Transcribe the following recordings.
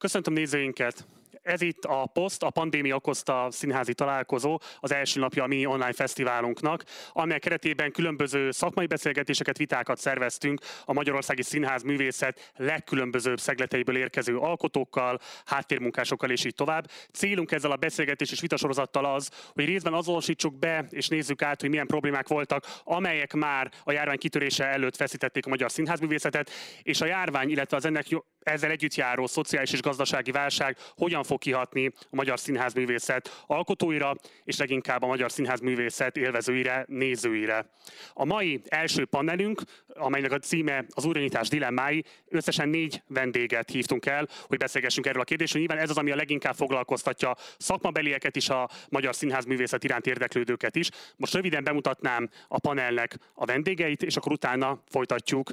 Köszöntöm nézőinket! Ez itt a POST, a pandémia okozta színházi találkozó, az első napja a mi online fesztiválunknak, amely keretében különböző szakmai beszélgetéseket, vitákat szerveztünk a Magyarországi Színház művészet legkülönbözőbb szegleteiből érkező alkotókkal, háttérmunkásokkal és így tovább. Célunk ezzel a beszélgetés és vitasorozattal az, hogy részben azonosítsuk be és nézzük át, hogy milyen problémák voltak, amelyek már a járvány kitörése előtt feszítették a magyar színházművészetet, és a járvány, illetve az ennek ezzel együtt járó szociális és gazdasági válság hogyan fog kihatni a magyar színházművészet alkotóira, és leginkább a magyar színházművészet élvezőire, nézőire. A mai első panelünk, amelynek a címe az újranyitás dilemmái, összesen négy vendéget hívtunk el, hogy beszélgessünk erről a kérdésről. Nyilván ez az, ami a leginkább foglalkoztatja szakmabelieket is, a magyar színházművészet iránt érdeklődőket is. Most röviden bemutatnám a panelnek a vendégeit, és akkor utána folytatjuk,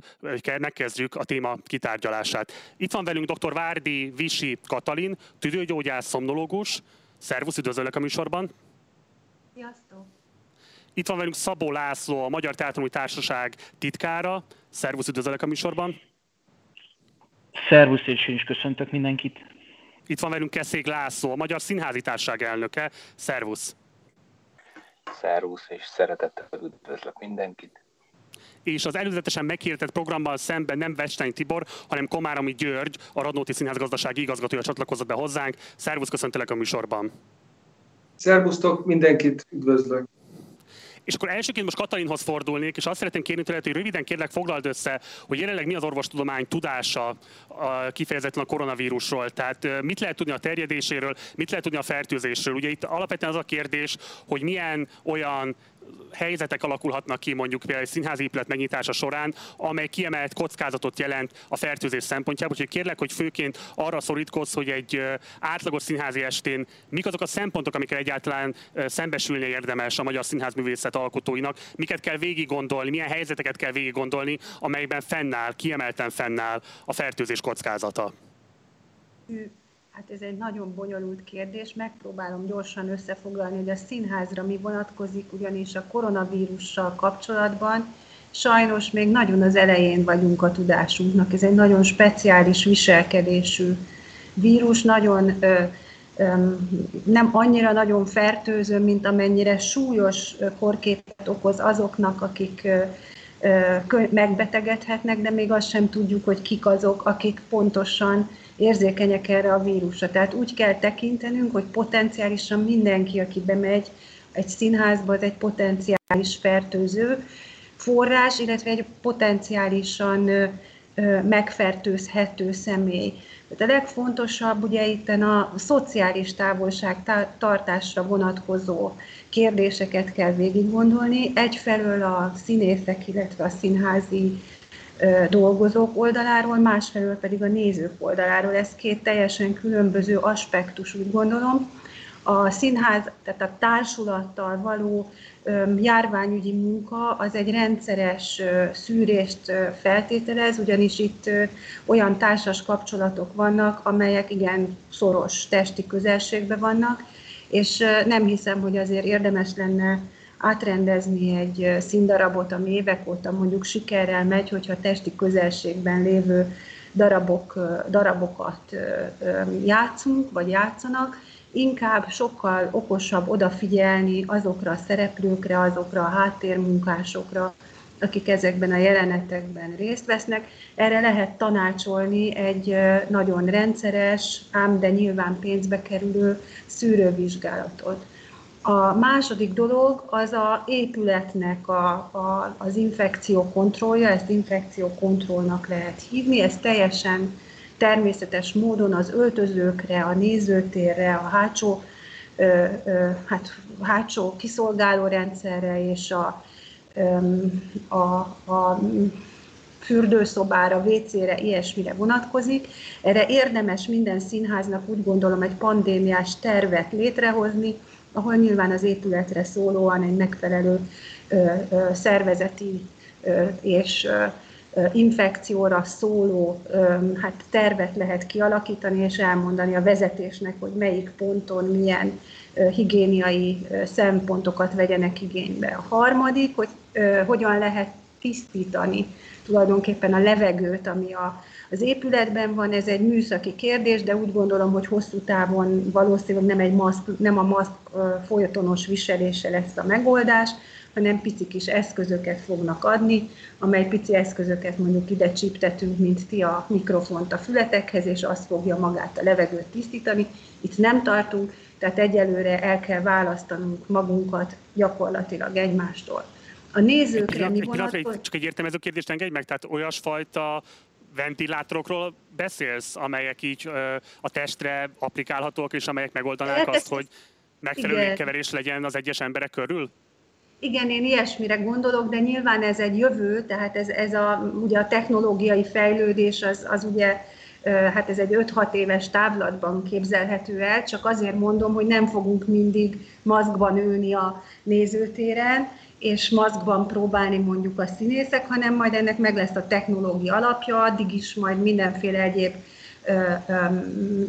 megkezdjük a téma kitárgyalását. Itt van velünk dr. Várdi Visi Katalin, tüdőgyógyász, szomnológus. Szervusz, üdvözöllek a műsorban. Sziasztok! Itt van velünk Szabó László, a Magyar Teátrumi Társaság titkára. Szervusz, üdvözöllek a műsorban. Szervusz, és én is köszöntök mindenkit. Itt van velünk Keszék László, a Magyar Színházi Társaság elnöke. Szervusz! Szervusz, és szeretettel üdvözlök mindenkit és az előzetesen meghirdetett programmal szemben nem Vestein Tibor, hanem Komáromi György, a Radnóti Színház gazdasági igazgatója csatlakozott be hozzánk. Szervusz, köszöntelek a műsorban. Szervusztok, mindenkit üdvözlök. És akkor elsőként most Katalinhoz fordulnék, és azt szeretném kérni tőled, hogy röviden kérlek foglald össze, hogy jelenleg mi az orvostudomány tudása a, kifejezetten a koronavírusról. Tehát mit lehet tudni a terjedéséről, mit lehet tudni a fertőzésről. Ugye itt alapvetően az a kérdés, hogy milyen olyan helyzetek alakulhatnak ki mondjuk például egy színházi épület megnyitása során, amely kiemelt kockázatot jelent a fertőzés szempontjából. Úgyhogy kérlek, hogy főként arra szorítkozz, hogy egy átlagos színházi estén mik azok a szempontok, amikkel egyáltalán szembesülni érdemes a magyar színházművészet alkotóinak, miket kell végig gondolni, milyen helyzeteket kell végig gondolni, amelyben fennáll, kiemelten fennáll a fertőzés kockázata. Hát ez egy nagyon bonyolult kérdés, megpróbálom gyorsan összefoglalni, hogy a színházra mi vonatkozik, ugyanis a koronavírussal kapcsolatban sajnos még nagyon az elején vagyunk a tudásunknak. Ez egy nagyon speciális viselkedésű vírus, nagyon ö, ö, nem annyira nagyon fertőző, mint amennyire súlyos korképet okoz azoknak, akik ö, megbetegedhetnek, de még azt sem tudjuk, hogy kik azok, akik pontosan érzékenyek erre a vírusra. Tehát úgy kell tekintenünk, hogy potenciálisan mindenki, aki bemegy egy színházba, az egy potenciális fertőző forrás, illetve egy potenciálisan megfertőzhető személy. Tehát a legfontosabb ugye itt a szociális távolság tartásra vonatkozó kérdéseket kell végig gondolni. Egyfelől a színészek, illetve a színházi dolgozók oldaláról, másfelől pedig a nézők oldaláról. Ez két teljesen különböző aspektus, úgy gondolom. A színház, tehát a társulattal való járványügyi munka az egy rendszeres szűrést feltételez, ugyanis itt olyan társas kapcsolatok vannak, amelyek igen szoros testi közelségben vannak, és nem hiszem, hogy azért érdemes lenne átrendezni egy színdarabot, ami évek óta mondjuk sikerrel megy, hogyha testi közelségben lévő darabok, darabokat játszunk, vagy játszanak, inkább sokkal okosabb odafigyelni azokra a szereplőkre, azokra a háttérmunkásokra, akik ezekben a jelenetekben részt vesznek. Erre lehet tanácsolni egy nagyon rendszeres, ám de nyilván pénzbe kerülő szűrővizsgálatot. A második dolog az a épületnek a, a, az infekció kontrollja, ezt infekció kontrollnak lehet hívni, ez teljesen természetes módon az öltözőkre, a nézőtérre, a hátsó, ö, ö, hát, hátsó kiszolgáló rendszerre és a, ö, a, a fürdőszobára, WC-re, ilyesmire vonatkozik. Erre érdemes minden színháznak úgy gondolom egy pandémiás tervet létrehozni, ahol nyilván az épületre szólóan egy megfelelő szervezeti és infekcióra szóló hát tervet lehet kialakítani, és elmondani a vezetésnek, hogy melyik ponton milyen higiéniai szempontokat vegyenek igénybe. A harmadik, hogy hogyan lehet tisztítani tulajdonképpen a levegőt, ami a, Az épületben van, ez egy műszaki kérdés, de úgy gondolom, hogy hosszú távon valószínűleg nem, egy maszk, nem a maszk folytonos viselése lesz a megoldás, hanem pici kis eszközöket fognak adni, amely pici eszközöket mondjuk ide csíptetünk, mint ti a mikrofont a fületekhez, és azt fogja magát a levegőt tisztítani. Itt nem tartunk, tehát egyelőre el kell választanunk magunkat gyakorlatilag egymástól. A nézőkre egy mi vonatkozik? Csak egy értelmező kérdést engedj meg, tehát olyasfajta ventilátorokról beszélsz, amelyek így ö, a testre applikálhatók, és amelyek megoldanák hát azt, hogy megfelelő keverés legyen az egyes emberek körül? Igen, én ilyesmire gondolok, de nyilván ez egy jövő, tehát ez, ez a, ugye a technológiai fejlődés az, az ugye hát ez egy 5-6 éves távlatban képzelhető el, csak azért mondom, hogy nem fogunk mindig maszkban ülni a nézőtéren, és maszkban próbálni mondjuk a színészek, hanem majd ennek meg lesz a technológia alapja, addig is majd mindenféle egyéb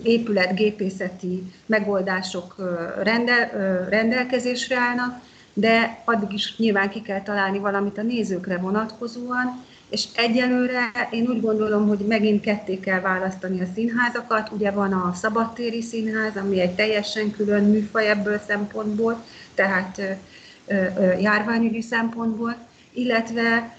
épületgépészeti megoldások rendel, rendelkezésre állnak, de addig is nyilván ki kell találni valamit a nézőkre vonatkozóan, és egyelőre én úgy gondolom, hogy megint ketté kell választani a színházakat. Ugye van a szabadtéri színház, ami egy teljesen külön műfaj ebből szempontból, tehát járványügyi szempontból, illetve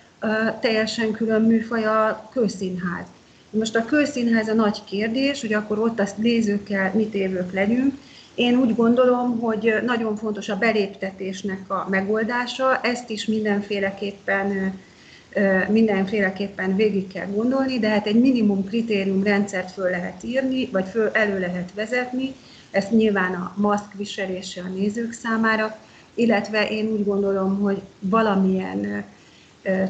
teljesen külön műfaj a kőszínház. Most a kőszínház a nagy kérdés, hogy akkor ott azt nézőkkel mit évők legyünk, én úgy gondolom, hogy nagyon fontos a beléptetésnek a megoldása, ezt is mindenféleképpen mindenféleképpen végig kell gondolni, de hát egy minimum kritérium rendszert föl lehet írni, vagy föl elő lehet vezetni, ezt nyilván a maszk viselése a nézők számára, illetve én úgy gondolom, hogy valamilyen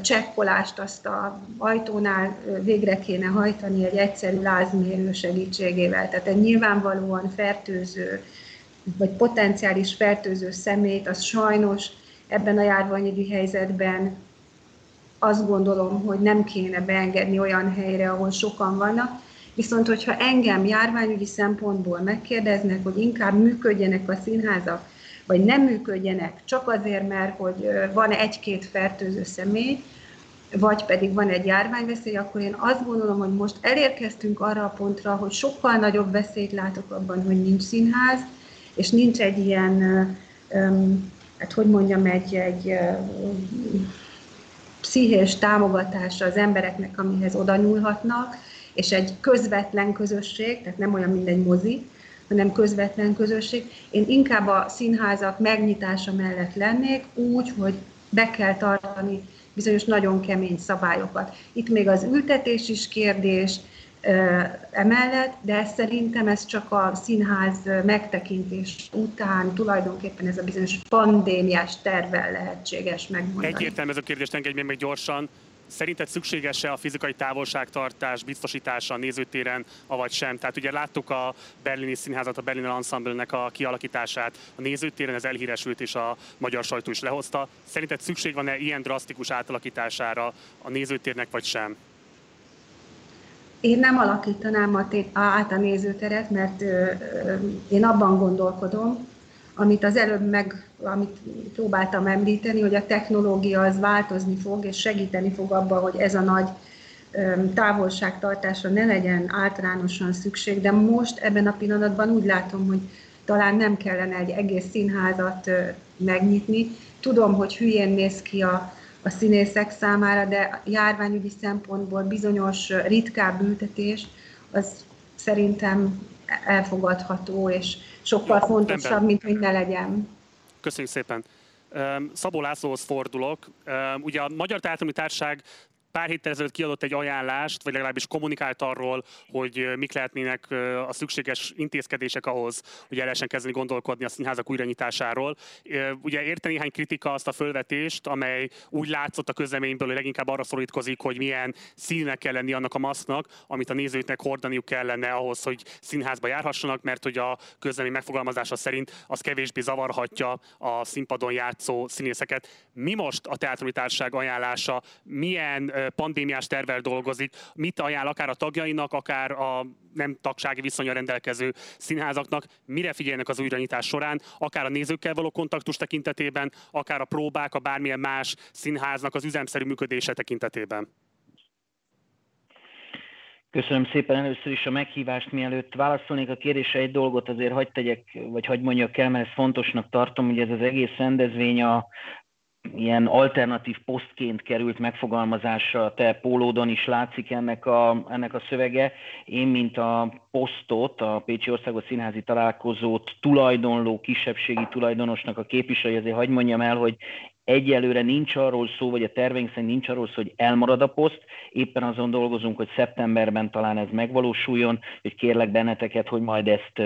csekkolást azt a ajtónál végre kéne hajtani egy egyszerű lázmérő segítségével. Tehát egy nyilvánvalóan fertőző, vagy potenciális fertőző szemét, az sajnos ebben a járványügyi helyzetben azt gondolom, hogy nem kéne beengedni olyan helyre, ahol sokan vannak, Viszont, hogyha engem járványügyi szempontból megkérdeznek, hogy inkább működjenek a színházak, vagy nem működjenek csak azért, mert hogy van egy-két fertőző személy, vagy pedig van egy járványveszély, akkor én azt gondolom, hogy most elérkeztünk arra a pontra, hogy sokkal nagyobb veszélyt látok abban, hogy nincs színház, és nincs egy ilyen, hát hogy mondjam, egy, egy pszichés támogatása az embereknek, amihez oda nyúlhatnak, és egy közvetlen közösség, tehát nem olyan, mint egy mozi, hanem közvetlen közösség. Én inkább a színházak megnyitása mellett lennék, úgy, hogy be kell tartani bizonyos nagyon kemény szabályokat. Itt még az ültetés is kérdés, emellett, de szerintem ez csak a színház megtekintés után tulajdonképpen ez a bizonyos pandémiás tervel lehetséges megmondani. Egyértelmű ez a kérdés, engedj meg gyorsan. Szerinted szükséges-e a fizikai távolságtartás biztosítása a nézőtéren, avagy sem? Tehát ugye láttuk a berlini színházat, a Berliner Ensemble-nek a kialakítását. A nézőtéren ez elhíresült, és a magyar sajtó is lehozta. Szerinted szükség van-e ilyen drasztikus átalakítására a nézőtérnek, vagy sem? Én nem alakítanám át a nézőteret, mert én abban gondolkodom, amit az előbb meg, amit próbáltam említeni, hogy a technológia az változni fog, és segíteni fog abban, hogy ez a nagy távolságtartásra ne legyen általánosan szükség, de most ebben a pillanatban úgy látom, hogy talán nem kellene egy egész színházat megnyitni. Tudom, hogy hülyén néz ki a, a színészek számára, de járványügyi szempontból bizonyos ritkább ültetés az szerintem elfogadható, és sokkal Jó, fontosabb, rendben. mint hogy ne legyen. Köszönjük szépen. Szabó Lászlóhoz fordulok. Ugye a Magyar Teátrumi Társaság pár héttel ezelőtt kiadott egy ajánlást, vagy legalábbis kommunikált arról, hogy mik lehetnének a szükséges intézkedések ahhoz, hogy el lehessen kezdeni gondolkodni a színházak újranyitásáról. Ugye érte néhány kritika azt a fölvetést, amely úgy látszott a közleményből, hogy leginkább arra szorítkozik, hogy milyen színnek kell lenni annak a maszknak, amit a nézőknek hordaniuk kellene ahhoz, hogy színházba járhassanak, mert hogy a közlemény megfogalmazása szerint az kevésbé zavarhatja a színpadon játszó színészeket. Mi most a teátrumi társaság ajánlása? Milyen pandémiás tervel dolgozik, mit ajánl akár a tagjainak, akár a nem tagsági viszonya rendelkező színházaknak, mire figyelnek az újranyitás során, akár a nézőkkel való kontaktus tekintetében, akár a próbák, a bármilyen más színháznak az üzemszerű működése tekintetében. Köszönöm szépen. Először is a meghívást, mielőtt válaszolnék a kérdésre egy dolgot azért hagyd tegyek, vagy hagyd mondjak el, mert ezt fontosnak tartom, hogy ez az egész rendezvény a ilyen alternatív posztként került megfogalmazásra, te pólódon is látszik ennek a, ennek a szövege. Én, mint a posztot, a Pécsi Országos Színházi Találkozót tulajdonló, kisebbségi tulajdonosnak a képviselő, azért hagyd mondjam el, hogy Egyelőre nincs arról szó, vagy a terveink szerint nincs arról szó, hogy elmarad a poszt, éppen azon dolgozunk, hogy szeptemberben talán ez megvalósuljon, hogy kérlek benneteket, hogy majd ezt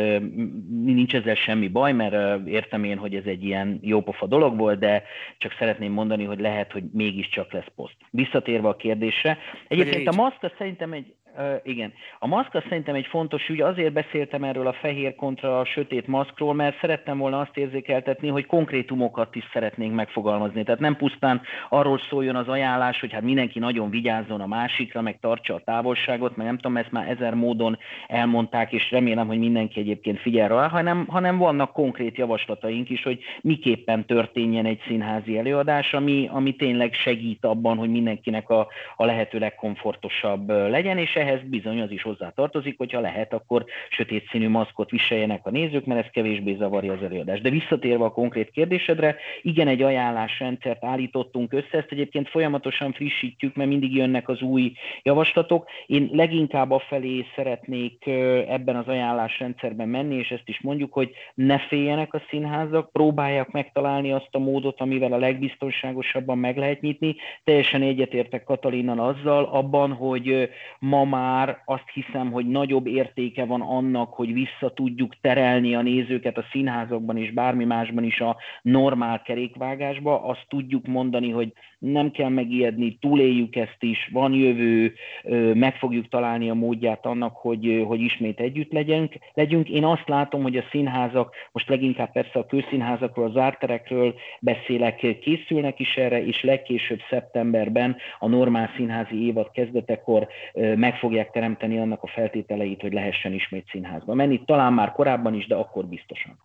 nincs ezzel semmi baj, mert értem én, hogy ez egy ilyen jópofa dolog volt, de csak szeretném mondani, hogy lehet, hogy mégiscsak lesz poszt. Visszatérve a kérdésre, egyébként a maszka szerintem egy, Igen. A maszk az szerintem egy fontos ügy, azért beszéltem erről a fehér kontra a sötét maszkról, mert szerettem volna azt érzékeltetni, hogy konkrétumokat is szeretnénk megfogalmazni. Tehát nem pusztán arról szóljon az ajánlás, hogy hát mindenki nagyon vigyázzon a másikra, meg tartsa a távolságot, mert nem tudom, ezt már ezer módon elmondták, és remélem, hogy mindenki egyébként figyel rá, hanem, hanem vannak konkrét javaslataink is, hogy miképpen történjen egy színházi előadás, ami, ami tényleg segít abban, hogy mindenkinek a, a lehető legkomfortosabb legyen, és ehhez bizony az is hozzá tartozik, hogyha lehet, akkor sötét színű maszkot viseljenek a nézők, mert ez kevésbé zavarja az előadást. De visszatérve a konkrét kérdésedre, igen, egy ajánlásrendszert állítottunk össze, ezt egyébként folyamatosan frissítjük, mert mindig jönnek az új javaslatok. Én leginkább a felé szeretnék ebben az ajánlásrendszerben menni, és ezt is mondjuk, hogy ne féljenek a színházak, próbálják megtalálni azt a módot, amivel a legbiztonságosabban meg lehet nyitni. Teljesen egyetértek Katalinnal azzal abban, hogy ma már azt hiszem, hogy nagyobb értéke van annak, hogy vissza tudjuk terelni a nézőket a színházakban és bármi másban is a normál kerékvágásba. Azt tudjuk mondani, hogy nem kell megijedni, túléljük ezt is, van jövő, meg fogjuk találni a módját annak, hogy, hogy ismét együtt legyünk. legyünk. Én azt látom, hogy a színházak, most leginkább persze a kőszínházakról, az árterekről beszélek, készülnek is erre, és legkésőbb szeptemberben a normál színházi évad kezdetekor meg fogják teremteni annak a feltételeit, hogy lehessen ismét színházba menni. Talán már korábban is, de akkor biztosan.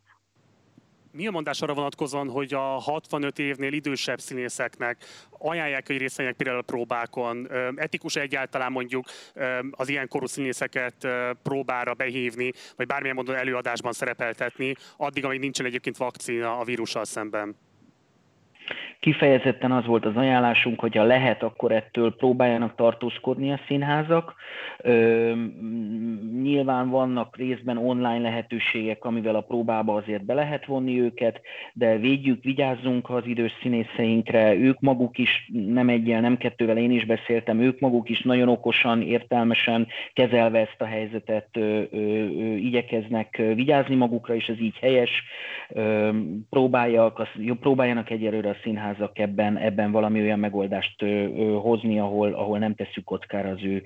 Mi a mondás arra vonatkozóan, hogy a 65 évnél idősebb színészeknek ajánlják, hogy részt például a próbákon? Etikus egyáltalán mondjuk az ilyen korú színészeket próbára behívni, vagy bármilyen módon előadásban szerepeltetni, addig, amíg nincsen egyébként vakcina a vírussal szemben? Kifejezetten az volt az ajánlásunk, hogyha lehet, akkor ettől próbáljanak tartózkodni a színházak. Ö, nyilván vannak részben online lehetőségek, amivel a próbába azért be lehet vonni őket, de védjük, vigyázzunk az idős színészeinkre, ők maguk is, nem egyel, nem kettővel én is beszéltem, ők maguk is nagyon okosan, értelmesen kezelve ezt a helyzetet ö, ö, ö, igyekeznek vigyázni magukra, és ez így helyes. Ö, próbálják, próbáljanak egyelőre a színház színházak ebben, ebben valami olyan megoldást hozni, ahol, ahol nem tesszük kockára az ő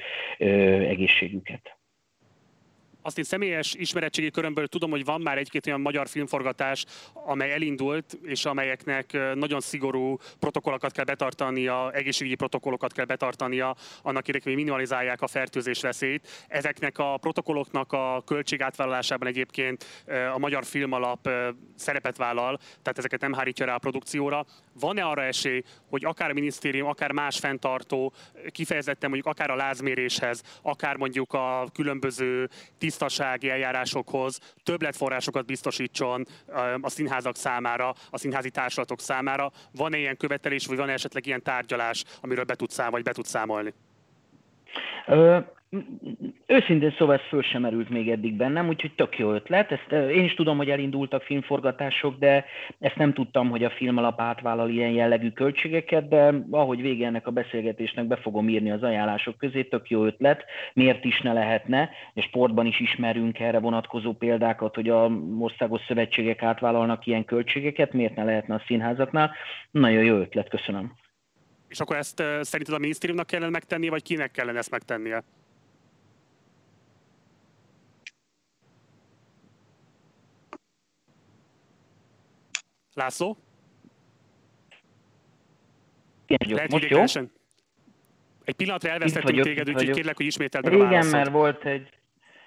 egészségüket. Azt én személyes ismeretségi körömből tudom, hogy van már egy-két olyan magyar filmforgatás, amely elindult, és amelyeknek nagyon szigorú protokollokat kell betartania, egészségügyi protokollokat kell betartania, annak érdekében, hogy minimalizálják a fertőzés veszélyt. Ezeknek a protokolloknak a költségátvállalásában egyébként a Magyar Filmalap szerepet vállal, tehát ezeket nem hárítja rá a produkcióra. Van-e arra esély, hogy akár a minisztérium, akár más fenntartó, kifejezetten mondjuk akár a lázméréshez, akár mondjuk a különböző tisztasági eljárásokhoz többletforrásokat biztosítson a színházak számára, a színházi társulatok számára. Van-e ilyen követelés, vagy van esetleg ilyen tárgyalás, amiről be tudsz számolni, vagy be tudsz számolni? Őszintén szóval ez föl sem merült még eddig bennem, úgyhogy tök jó ötlet. Ezt, én is tudom, hogy elindultak filmforgatások, de ezt nem tudtam, hogy a film alap átvállal ilyen jellegű költségeket, de ahogy vége ennek a beszélgetésnek be fogom írni az ajánlások közé, tök jó ötlet, miért is ne lehetne, és sportban is ismerünk erre vonatkozó példákat, hogy a országos szövetségek átvállalnak ilyen költségeket, miért ne lehetne a színházaknál. Nagyon jó ötlet, köszönöm. És akkor ezt szerinted a minisztériumnak kellene megtennie, vagy kinek kellene ezt megtennie? László? Igen, Lehet, most jó? Egy pillanatra elvesztettünk téged, úgyhogy kérlek, hogy ismételd meg a Igen, mert volt egy,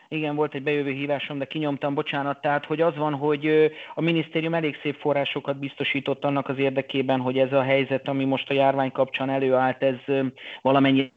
igen, volt egy bejövő hívásom, de kinyomtam, bocsánat. Tehát, hogy az van, hogy a minisztérium elég szép forrásokat biztosított annak az érdekében, hogy ez a helyzet, ami most a járvány kapcsán előállt, ez valamennyi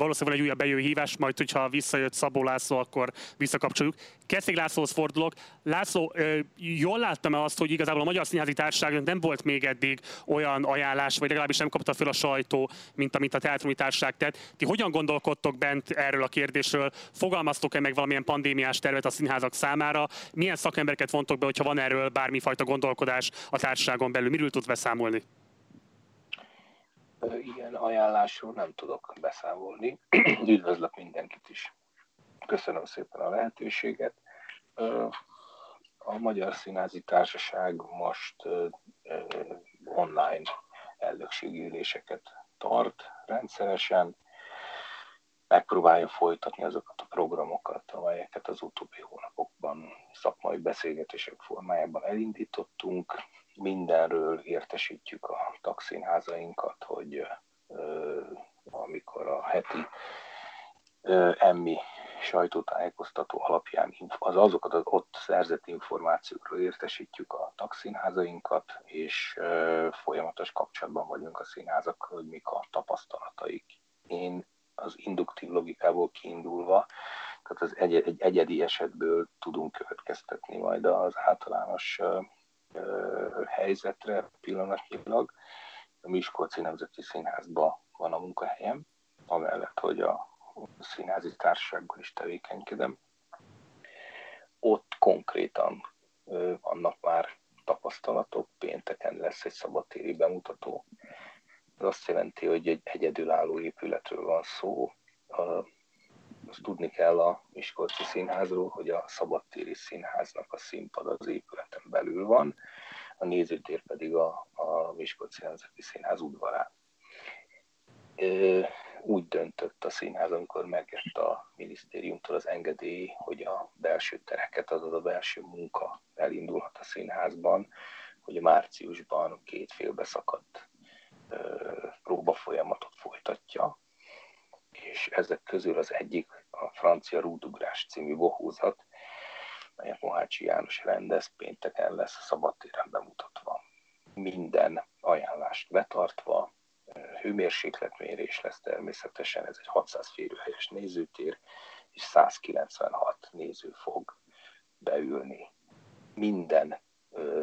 valószínűleg egy újabb bejövő hívás, majd hogyha visszajött Szabó László, akkor visszakapcsoljuk. Keszég Lászlóhoz fordulok. László, jól láttam-e azt, hogy igazából a Magyar Színházi Társaságnak nem volt még eddig olyan ajánlás, vagy legalábbis nem kapta fel a sajtó, mint amit a Teátrumi Társaság tett. Ti hogyan gondolkodtok bent erről a kérdésről? Fogalmaztok-e meg valamilyen pandémiás tervet a színházak számára? Milyen szakembereket vontok be, hogyha van erről bármifajta gondolkodás a társaságon belül? Miről tudsz beszámolni? Ilyen ajánlásról nem tudok beszámolni. Üdvözlök mindenkit is. Köszönöm szépen a lehetőséget. A Magyar Színházi Társaság most online elnökségi üléseket tart rendszeresen. Megpróbálja folytatni azokat a programokat, amelyeket az utóbbi hónapokban szakmai beszélgetések formájában elindítottunk mindenről értesítjük a tagszínházainkat, hogy amikor a heti emmi sajtótájékoztató alapján az azokat az ott szerzett információkról értesítjük a tagszínházainkat, és folyamatos kapcsolatban vagyunk a színházakkal, hogy mik a tapasztalataik. Én az induktív logikából kiindulva, tehát az egy, egy egyedi esetből tudunk következtetni majd az általános helyzetre pillanatnyilag. A Miskolci Nemzeti Színházban van a munkahelyem, amellett, hogy a színházi társaságban is tevékenykedem. Ott konkrétan vannak már tapasztalatok, pénteken lesz egy szabadtéri bemutató. Ez azt jelenti, hogy egy egyedülálló épületről van szó. Azt tudni kell a Miskolci Színházról, hogy a szabadtéri színháznak a színpad az belül van, a nézőtér pedig a, a Miskolci Nemzeti Színház udvarán. Úgy döntött a színház, amikor megjött a minisztériumtól az engedély, hogy a belső tereket, azaz a belső munka elindulhat a színházban, hogy márciusban két félbe szakadt próba folyamatot folytatja, és ezek közül az egyik a francia rúdugrás című bohózat, melyet Mohácsi János rendez, pénteken lesz a szabadtéren bemutatva. Minden ajánlást betartva, hőmérsékletmérés lesz természetesen, ez egy 600 férőhelyes nézőtér, és 196 néző fog beülni. Minden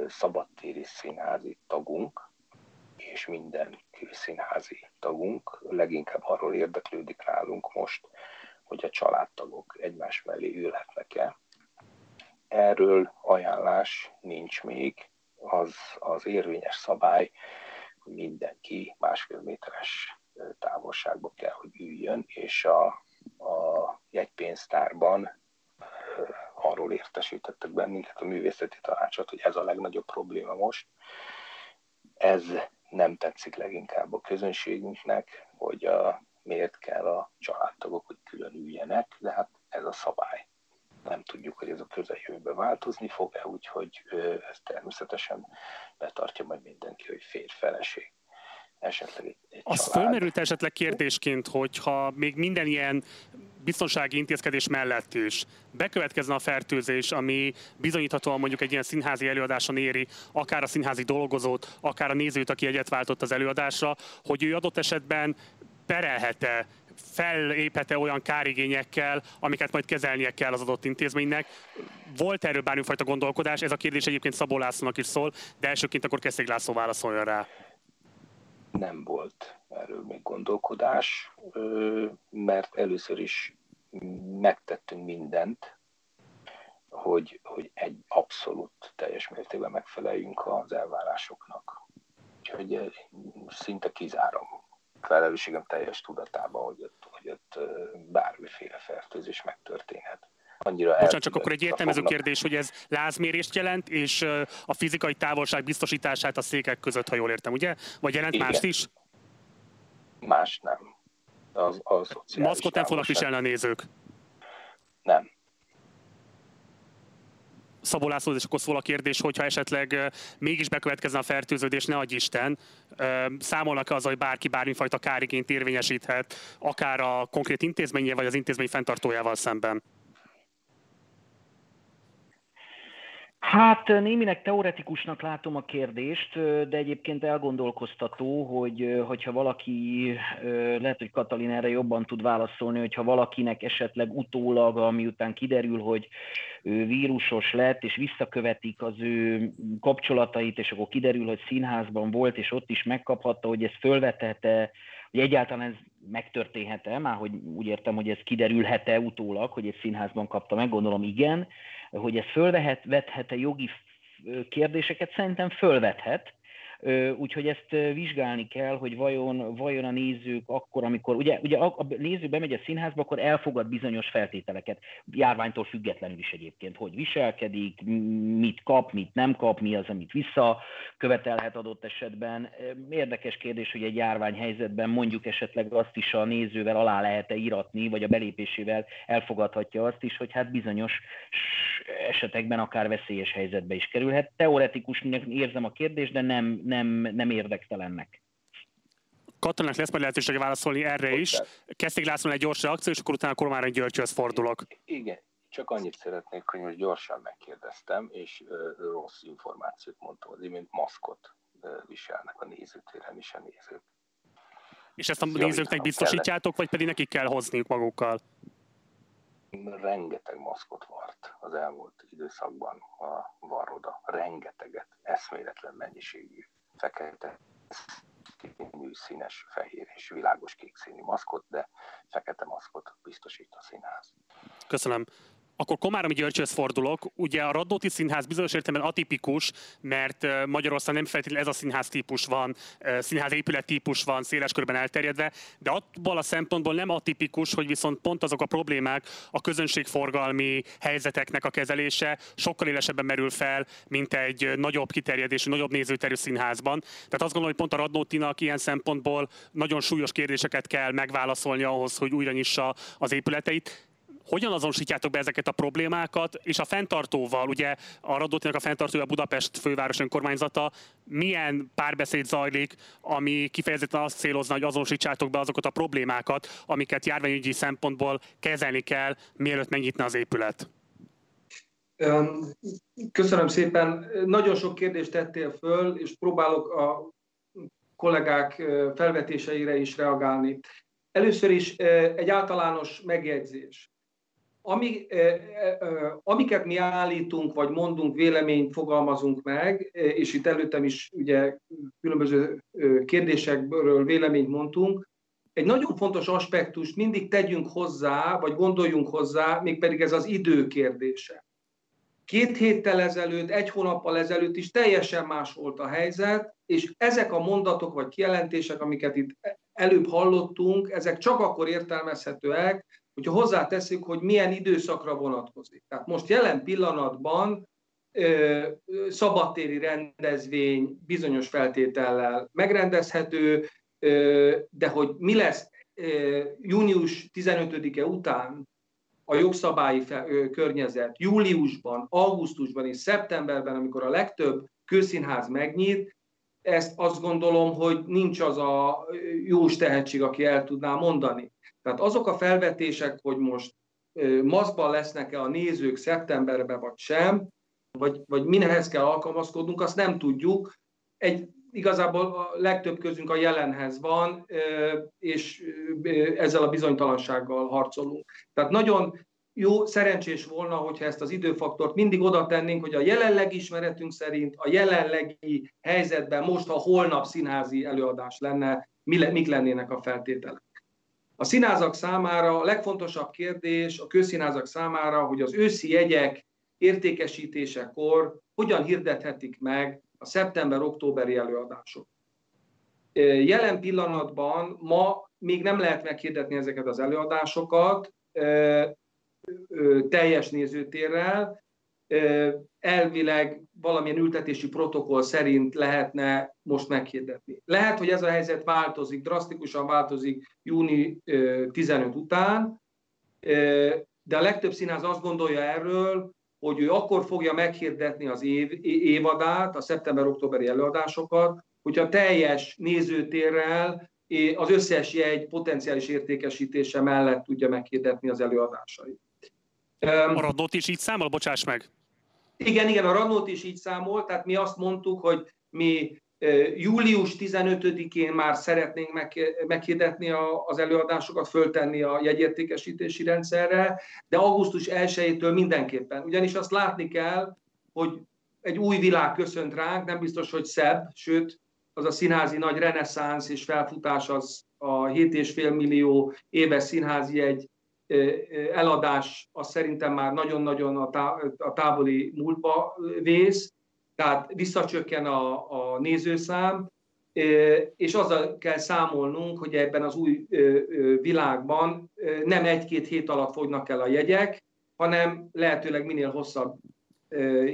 szabadtéri színházi tagunk, és minden külszínházi tagunk leginkább arról érdeklődik nálunk most, hogy a családtagok egymás mellé ülhetnek-e. Erről ajánlás nincs még, az, az érvényes szabály, hogy mindenki másfél méteres távolságba kell, hogy üljön, és a, a jegypénztárban arról értesítettek bennünket a művészeti tanácsot, hogy ez a legnagyobb probléma most. Ez nem tetszik leginkább a közönségünknek, hogy a, miért kell a családtagok, hogy külön üljenek, de hát ez a szabály. Nem tudjuk, hogy ez a közeljövőben változni fog-e, úgyhogy ez természetesen betartja majd mindenki, hogy férj-feleség esetleg egy, egy Az család. fölmerült esetleg kérdésként, hogyha még minden ilyen biztonsági intézkedés mellett is bekövetkezne a fertőzés, ami bizonyíthatóan mondjuk egy ilyen színházi előadáson éri akár a színházi dolgozót, akár a nézőt, aki egyet váltott az előadásra, hogy ő adott esetben perelhet-e felléphet-e olyan kárigényekkel, amiket majd kezelnie kell az adott intézménynek. Volt erről bármifajta gondolkodás? Ez a kérdés egyébként Szabó Lászlónak is szól, de elsőként akkor Keszég László válaszoljon rá. Nem volt erről még gondolkodás, mert először is megtettünk mindent, hogy, hogy egy abszolút teljes mértékben megfeleljünk az elvárásoknak. Úgyhogy szinte kizárom felelősségem teljes tudatában, hogy ott, hogy ott bármiféle fertőzés megtörténhet. Annyira Bocsánat, csak akkor egy értelmező kérdés, hogy ez lázmérést jelent, és a fizikai távolság biztosítását a székek között, ha jól értem, ugye? Vagy jelent Igen. mást is? Más nem. Az, a Maszkot nem fognak viselni a nézők? Nem. Szabó László, és akkor szól a kérdés, hogyha esetleg mégis bekövetkezne a fertőződés, ne adj Isten, számolnak azzal, hogy bárki bármifajta kárigényt érvényesíthet, akár a konkrét intézménye, vagy az intézmény fenntartójával szemben? Hát némileg teoretikusnak látom a kérdést, de egyébként elgondolkoztató, hogy hogyha valaki, lehet, hogy Katalin erre jobban tud válaszolni, hogyha valakinek esetleg utólag, ami után kiderül, hogy ő vírusos lett, és visszakövetik az ő kapcsolatait, és akkor kiderül, hogy színházban volt, és ott is megkaphatta, hogy ez fölvetette, hogy egyáltalán ez megtörténhet-e, már hogy úgy értem, hogy ez kiderülhet-e utólag, hogy egy színházban kapta meg, gondolom igen, hogy ez fölvethet-e jogi kérdéseket, szerintem fölvethet, Úgyhogy ezt vizsgálni kell, hogy vajon, vajon a nézők akkor, amikor, ugye, ugye a, néző bemegy a színházba, akkor elfogad bizonyos feltételeket, járványtól függetlenül is egyébként, hogy viselkedik, mit kap, mit nem kap, mi az, amit visszakövetelhet adott esetben. Érdekes kérdés, hogy egy járványhelyzetben mondjuk esetleg azt is a nézővel alá lehet-e iratni, vagy a belépésével elfogadhatja azt is, hogy hát bizonyos esetekben akár veszélyes helyzetbe is kerülhet. Teoretikusnak érzem a kérdést, de nem, nem, nem érdektelennek. Katonának lesz majd lehetősége válaszolni erre is. Kezdték Lászlón egy gyors reakció, és akkor utána Kormány Györgyhöz fordulok. Igen, csak annyit szeretnék, hogy most gyorsan megkérdeztem, és uh, rossz információt mondtam. Az imént maszkot uh, viselnek a nézőtéren is a nézők. És ezt a nézőknek biztosítjátok, vagy pedig nekik kell hozniuk magukkal? rengeteg maszkot vart az elmúlt időszakban a varroda. Rengeteget, eszméletlen mennyiségű fekete színű, színes, fehér és világos kék színű maszkot, de fekete maszkot biztosít a színház. Köszönöm. Akkor Komáromi Györgyhöz fordulok. Ugye a Radnóti Színház bizonyos értelemben atipikus, mert Magyarországon nem feltétlenül ez a színház típus van, színház épület típus van széles körben elterjedve, de abból a szempontból nem atipikus, hogy viszont pont azok a problémák, a közönségforgalmi helyzeteknek a kezelése sokkal élesebben merül fel, mint egy nagyobb kiterjedésű, nagyobb nézőterű színházban. Tehát azt gondolom, hogy pont a Radnótinak ilyen szempontból nagyon súlyos kérdéseket kell megválaszolni ahhoz, hogy újra nyissa az épületeit hogyan azonosítjátok be ezeket a problémákat, és a fenntartóval, ugye a Radótinak a fenntartója Budapest főváros önkormányzata, milyen párbeszéd zajlik, ami kifejezetten azt célozna, hogy azonosítsátok be azokat a problémákat, amiket járványügyi szempontból kezelni kell, mielőtt megnyitna az épület? Köszönöm szépen. Nagyon sok kérdést tettél föl, és próbálok a kollégák felvetéseire is reagálni. Először is egy általános megjegyzés ami, amiket mi állítunk, vagy mondunk, véleményt fogalmazunk meg, és itt előttem is ugye különböző kérdésekről véleményt mondtunk, egy nagyon fontos aspektust mindig tegyünk hozzá, vagy gondoljunk hozzá, mégpedig ez az idő kérdése. Két héttel ezelőtt, egy hónappal ezelőtt is teljesen más volt a helyzet, és ezek a mondatok vagy kijelentések, amiket itt előbb hallottunk, ezek csak akkor értelmezhetőek, hogyha hozzáteszünk, hogy milyen időszakra vonatkozik. Tehát most jelen pillanatban szabadtéri rendezvény bizonyos feltétellel megrendezhető, de hogy mi lesz június 15-e után a jogszabályi környezet júliusban, augusztusban és szeptemberben, amikor a legtöbb kőszínház megnyit, ezt azt gondolom, hogy nincs az a jó tehetség, aki el tudná mondani. Tehát azok a felvetések, hogy most maszkban lesznek-e a nézők szeptemberben vagy sem, vagy, vagy minehez kell alkalmazkodnunk, azt nem tudjuk. Egy, igazából a legtöbb közünk a jelenhez van, és ezzel a bizonytalansággal harcolunk. Tehát nagyon jó, szerencsés volna, hogyha ezt az időfaktort mindig oda tennénk, hogy a jelenlegi ismeretünk szerint, a jelenlegi helyzetben most, ha holnap színházi előadás lenne, mik lennének a feltételek. A színházak számára a legfontosabb kérdés a közszínházak számára, hogy az őszi jegyek értékesítésekor hogyan hirdethetik meg a szeptember-októberi előadások. Jelen pillanatban ma még nem lehet meghirdetni ezeket az előadásokat teljes nézőtérrel, elvileg valamilyen ültetési protokoll szerint lehetne most meghirdetni. Lehet, hogy ez a helyzet változik, drasztikusan változik júni 15 után, de a legtöbb színház azt gondolja erről, hogy ő akkor fogja meghirdetni az év, évadát, a szeptember-októberi előadásokat, hogyha teljes nézőtérrel az összes jegy potenciális értékesítése mellett tudja meghirdetni az előadásait. A radót is így számol, bocsáss meg? Igen, igen, a Radnót is így számolt, tehát mi azt mondtuk, hogy mi Július 15-én már szeretnénk meghirdetni az előadásokat, föltenni a jegyértékesítési rendszerre, de augusztus 1-től mindenképpen. Ugyanis azt látni kell, hogy egy új világ köszönt ránk, nem biztos, hogy szebb, sőt, az a színházi nagy reneszánsz és felfutás az a 7,5 millió éves színházi egy eladás, az szerintem már nagyon-nagyon a távoli múltba vész, tehát visszacsökken a, a nézőszám, és azzal kell számolnunk, hogy ebben az új világban nem egy-két hét alatt fognak el a jegyek, hanem lehetőleg minél hosszabb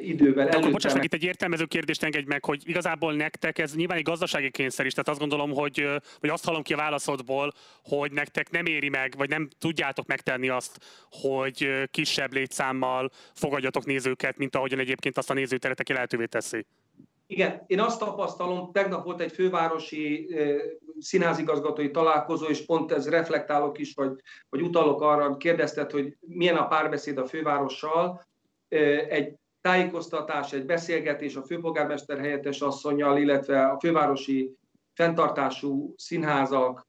idővel előtte. Akkor bocsánat, meg... itt egy értelmező kérdést engedj meg, hogy igazából nektek ez nyilván egy gazdasági kényszer is, tehát azt gondolom, hogy, vagy azt hallom ki a válaszodból, hogy nektek nem éri meg, vagy nem tudjátok megtenni azt, hogy kisebb létszámmal fogadjatok nézőket, mint ahogyan egyébként azt a nézőteretek lehetővé teszi. Igen, én azt tapasztalom, tegnap volt egy fővárosi e, színházigazgatói találkozó, és pont ez reflektálok is, vagy, vagy utalok arra, kérdezted, hogy milyen a párbeszéd a fővárossal. E, egy tájékoztatás, egy beszélgetés a főpolgármester helyettes asszonyjal, illetve a fővárosi fenntartású színházak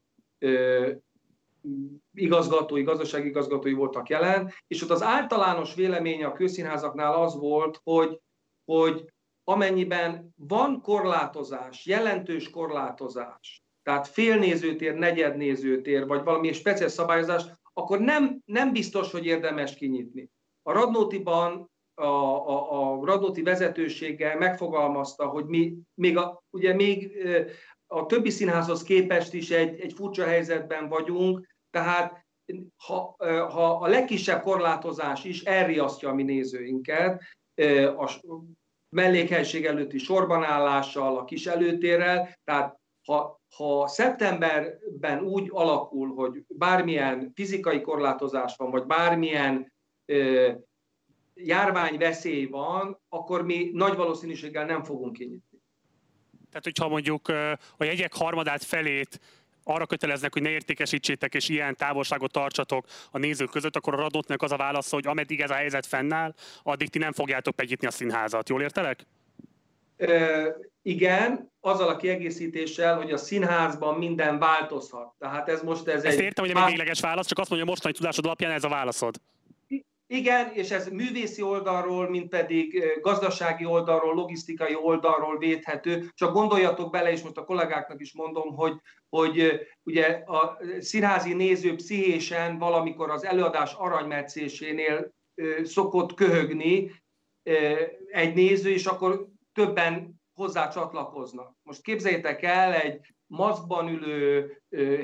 igazgatói, gazdasági igazgatói voltak jelen, és ott az általános véleménye a közszínházaknál az volt, hogy, hogy amennyiben van korlátozás, jelentős korlátozás, tehát félnézőtér, negyednézőtér, vagy valami speciális szabályozás, akkor nem, nem biztos, hogy érdemes kinyitni. A Radnótiban a, a, a Radnóti vezetősége megfogalmazta, hogy mi még a, ugye még a többi színházhoz képest is egy, egy furcsa helyzetben vagyunk, tehát ha, ha a legkisebb korlátozás is elriasztja a mi nézőinket, a mellékhelyiség előtti sorbanállással, a kis előtérrel, tehát ha, ha szeptemberben úgy alakul, hogy bármilyen fizikai korlátozás van, vagy bármilyen járványveszély van, akkor mi nagy valószínűséggel nem fogunk kinyitni. Tehát, hogyha mondjuk a jegyek harmadát felét arra köteleznek, hogy ne értékesítsétek és ilyen távolságot tartsatok a nézők között, akkor a Radnotnak az a válasz, hogy ameddig ez a helyzet fennáll, addig ti nem fogjátok megnyitni a színházat. Jól értelek? Ö, igen, azzal a kiegészítéssel, hogy a színházban minden változhat. Tehát ez most ez Ezt egy... értem, hogy nem egy végleges válasz, csak azt mondja, mostani tudásod alapján ez a válaszod. Igen, és ez művészi oldalról, mint pedig gazdasági oldalról, logisztikai oldalról védhető. Csak gondoljatok bele, és most a kollégáknak is mondom, hogy, hogy ugye a színházi néző pszichésen valamikor az előadás aranymetszésénél szokott köhögni egy néző, és akkor többen hozzá csatlakoznak. Most képzeljétek el egy maszkban ülő,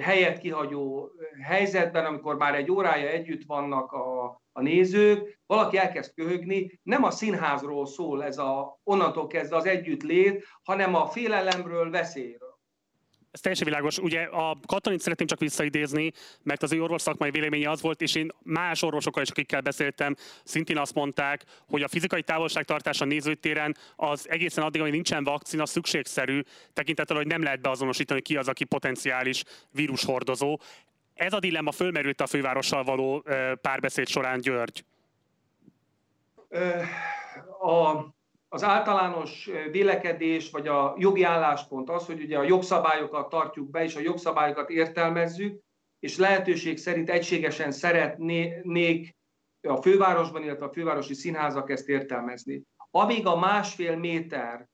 helyet kihagyó helyzetben, amikor már egy órája együtt vannak a, a nézők, valaki elkezd köhögni, nem a színházról szól ez a, onnantól kezdve az együttlét, hanem a félelemről, veszélyről. Ez teljesen világos. Ugye a Katalint szeretném csak visszaidézni, mert az ő orvos szakmai véleménye az volt, és én más orvosokkal is, akikkel beszéltem, szintén azt mondták, hogy a fizikai távolságtartás a nézőtéren az egészen addig, amíg nincsen vakcina, szükségszerű, tekintettel, hogy nem lehet beazonosítani, ki az, aki potenciális vírushordozó. Ez a dilemma fölmerült a fővárossal való párbeszéd során, György. A, az általános vélekedés, vagy a jogi álláspont az, hogy ugye a jogszabályokat tartjuk be, és a jogszabályokat értelmezzük, és lehetőség szerint egységesen szeretnék a fővárosban, illetve a fővárosi színházak ezt értelmezni. Amíg a másfél méter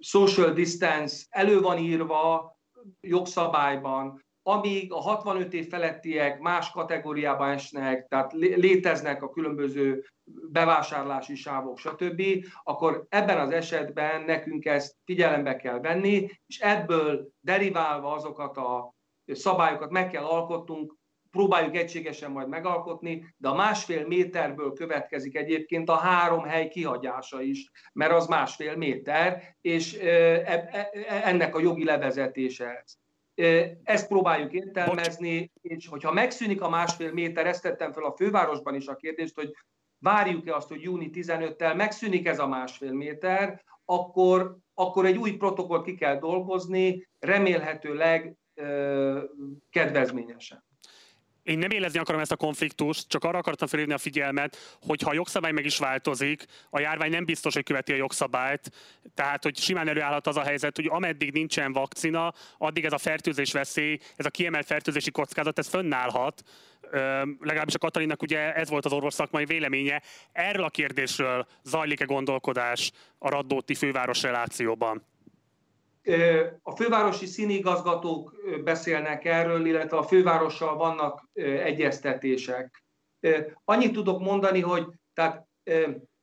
social distance elő van írva jogszabályban, amíg a 65 év felettiek más kategóriába esnek, tehát léteznek a különböző bevásárlási sávok, stb., akkor ebben az esetben nekünk ezt figyelembe kell venni, és ebből deriválva azokat a szabályokat meg kell alkotnunk, próbáljuk egységesen majd megalkotni, de a másfél méterből következik egyébként a három hely kihagyása is, mert az másfél méter, és e, e, ennek a jogi levezetése ez. Ezt próbáljuk értelmezni, és hogyha megszűnik a másfél méter, ezt tettem fel a fővárosban is a kérdést, hogy várjuk-e azt, hogy júni 15-tel megszűnik ez a másfél méter, akkor, akkor egy új protokoll ki kell dolgozni, remélhetőleg kedvezményesen. Én nem élezni akarom ezt a konfliktust, csak arra akartam felhívni a figyelmet, hogy ha a jogszabály meg is változik, a járvány nem biztos, hogy követi a jogszabályt. Tehát, hogy simán előállhat az a helyzet, hogy ameddig nincsen vakcina, addig ez a fertőzés veszély, ez a kiemelt fertőzési kockázat, ez fönnállhat. Ö, legalábbis a Katalinnak ugye ez volt az orvos szakmai véleménye. Erről a kérdésről zajlik-e gondolkodás a Radnóti főváros relációban? A fővárosi színigazgatók beszélnek erről, illetve a fővárossal vannak egyeztetések. Annyit tudok mondani, hogy tehát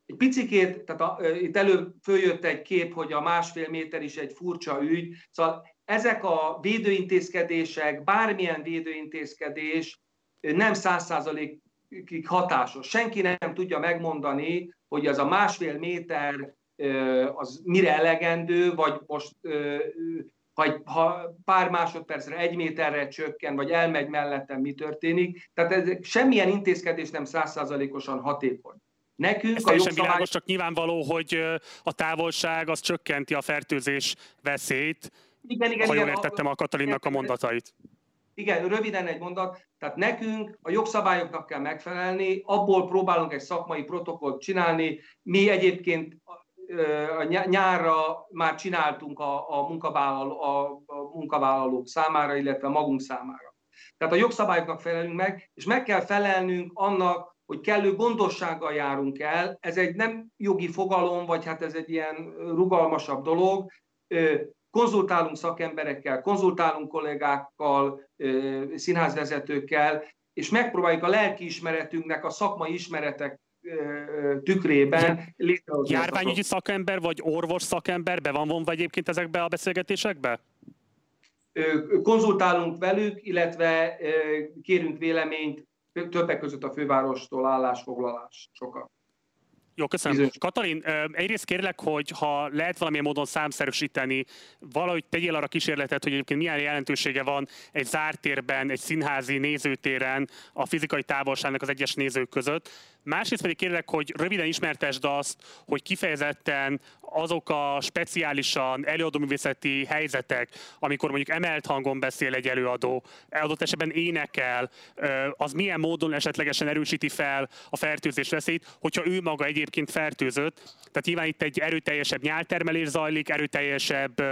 egy picikét, tehát a, itt elő följött egy kép, hogy a másfél méter is egy furcsa ügy. Szóval ezek a védőintézkedések, bármilyen védőintézkedés nem száz százalékig hatásos. Senki nem tudja megmondani, hogy az a másfél méter az mire elegendő, vagy most ha, ha pár másodpercre egy méterre csökken, vagy elmegy mellettem, mi történik. Tehát ez, semmilyen intézkedés nem százszázalékosan hatékony. Nekünk ez a jogszabály... világos, csak nyilvánvaló, hogy a távolság az csökkenti a fertőzés veszélyt, igen, igen, ha jól igen, értettem a Katalinnak a mondatait. Igen, röviden egy mondat. Tehát nekünk a jogszabályoknak kell megfelelni, abból próbálunk egy szakmai protokollt csinálni. Mi egyébként nyárra már csináltunk a, a, munkavállaló, a, a munkavállalók számára, illetve magunk számára. Tehát a jogszabályoknak felelünk meg, és meg kell felelnünk annak, hogy kellő gondossággal járunk el. Ez egy nem jogi fogalom, vagy hát ez egy ilyen rugalmasabb dolog. Konzultálunk szakemberekkel, konzultálunk kollégákkal, színházvezetőkkel, és megpróbáljuk a lelkiismeretünknek, a szakmai ismeretek tükrében létrehozni. Járványügyi szakember vagy orvos szakember be van vonva egyébként ezekbe a beszélgetésekbe? Konzultálunk velük, illetve kérünk véleményt többek között a fővárostól állásfoglalás sokat. Jó, köszönöm. Bizony. Katalin, egyrészt kérlek, hogy ha lehet valamilyen módon számszerűsíteni, valahogy tegyél arra kísérletet, hogy egyébként milyen jelentősége van egy zárt térben, egy színházi nézőtéren a fizikai távolságnak az egyes nézők között. Másrészt pedig kérlek, hogy röviden ismertesd azt, hogy kifejezetten azok a speciálisan előadóművészeti helyzetek, amikor mondjuk emelt hangon beszél egy előadó, adott esetben énekel, az milyen módon esetlegesen erősíti fel a fertőzés veszélyt, hogyha ő maga egyébként fertőzött. Tehát nyilván itt egy erőteljesebb nyáltermelés zajlik, erőteljesebb,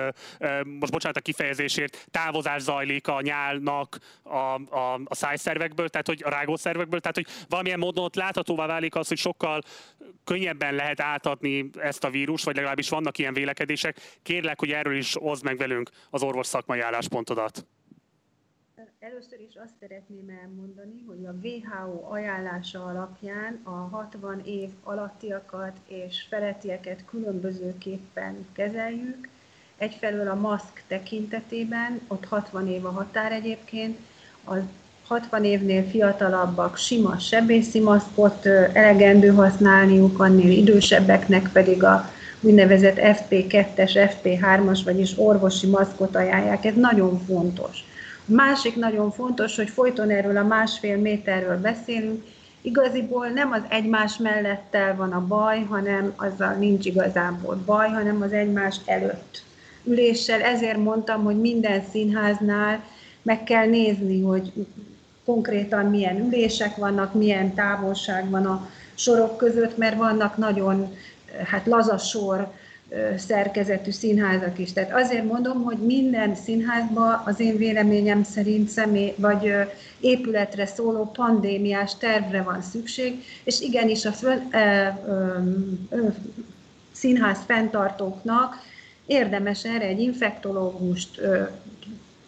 most bocsánat a kifejezésért, távozás zajlik a nyálnak a, a, a szájszervekből, tehát hogy a rágószervekből, tehát hogy valamilyen módon ott láthatóvá válik az, hogy sokkal könnyebben lehet átadni ezt a vírus, vagy legalábbis vannak ilyen vélekedések. Kérlek, hogy erről is hozd meg velünk az orvos szakmai álláspontodat. Először is azt szeretném elmondani, hogy a WHO ajánlása alapján a 60 év alattiakat és felettieket különbözőképpen kezeljük. Egyfelől a maszk tekintetében, ott 60 év a határ egyébként, az 60 évnél fiatalabbak sima sebészi maszkot elegendő használniuk, annél idősebbeknek pedig a úgynevezett FP2-es, FP3-as, vagyis orvosi maszkot ajánlják. Ez nagyon fontos. A másik nagyon fontos, hogy folyton erről a másfél méterről beszélünk, Igaziból nem az egymás mellettel van a baj, hanem azzal nincs igazából baj, hanem az egymás előtt üléssel. Ezért mondtam, hogy minden színháznál meg kell nézni, hogy konkrétan milyen ülések vannak, milyen távolság van a sorok között, mert vannak nagyon hát lazasor szerkezetű színházak is. Tehát azért mondom, hogy minden színházba az én véleményem szerint személy, vagy épületre szóló pandémiás tervre van szükség, és igenis a föl, ö, ö, ö, színház fenntartóknak érdemes erre egy infektológust,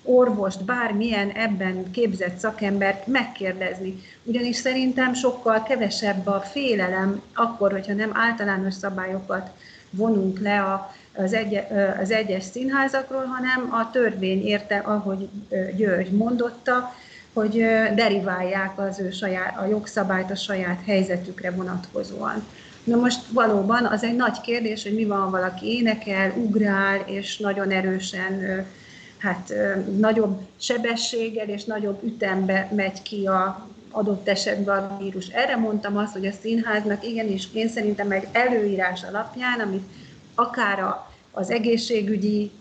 orvost, bármilyen ebben képzett szakembert megkérdezni. Ugyanis szerintem sokkal kevesebb a félelem akkor, hogyha nem általános szabályokat vonunk le a, az, egy, az egyes színházakról, hanem a törvény érte, ahogy György mondotta, hogy deriválják az ő saját, a jogszabályt a saját helyzetükre vonatkozóan. Na most valóban az egy nagy kérdés, hogy mi van, valaki énekel, ugrál, és nagyon erősen hát nagyobb sebességgel és nagyobb ütembe megy ki a adott esetben a vírus. Erre mondtam azt, hogy a színháznak igenis én szerintem egy előírás alapján, amit akár a, az egészségügyi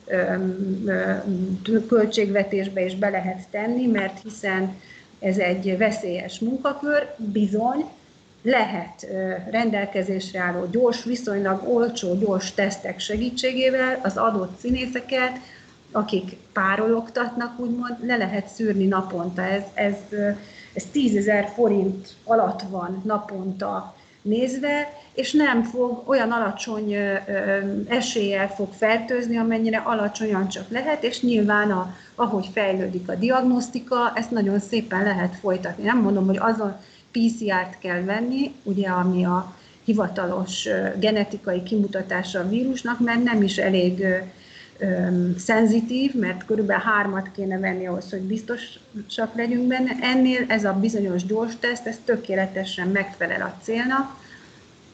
költségvetésbe is be lehet tenni, mert hiszen ez egy veszélyes munkakör, bizony, lehet rendelkezésre álló gyors, viszonylag olcsó, gyors tesztek segítségével az adott színészeket, akik párologtatnak, úgymond, le lehet szűrni naponta. Ez, ez, ez 10 ezer forint alatt van naponta nézve, és nem fog olyan alacsony eséllyel fog fertőzni, amennyire alacsonyan csak lehet, és nyilván a, ahogy fejlődik a diagnosztika, ezt nagyon szépen lehet folytatni. Nem mondom, hogy azon PCR-t kell venni, ugye, ami a hivatalos genetikai kimutatása a vírusnak, mert nem is elég szenzitív, mert körülbelül hármat kéne venni ahhoz, hogy biztosak legyünk benne. Ennél ez a bizonyos gyors teszt, ez tökéletesen megfelel a célnak,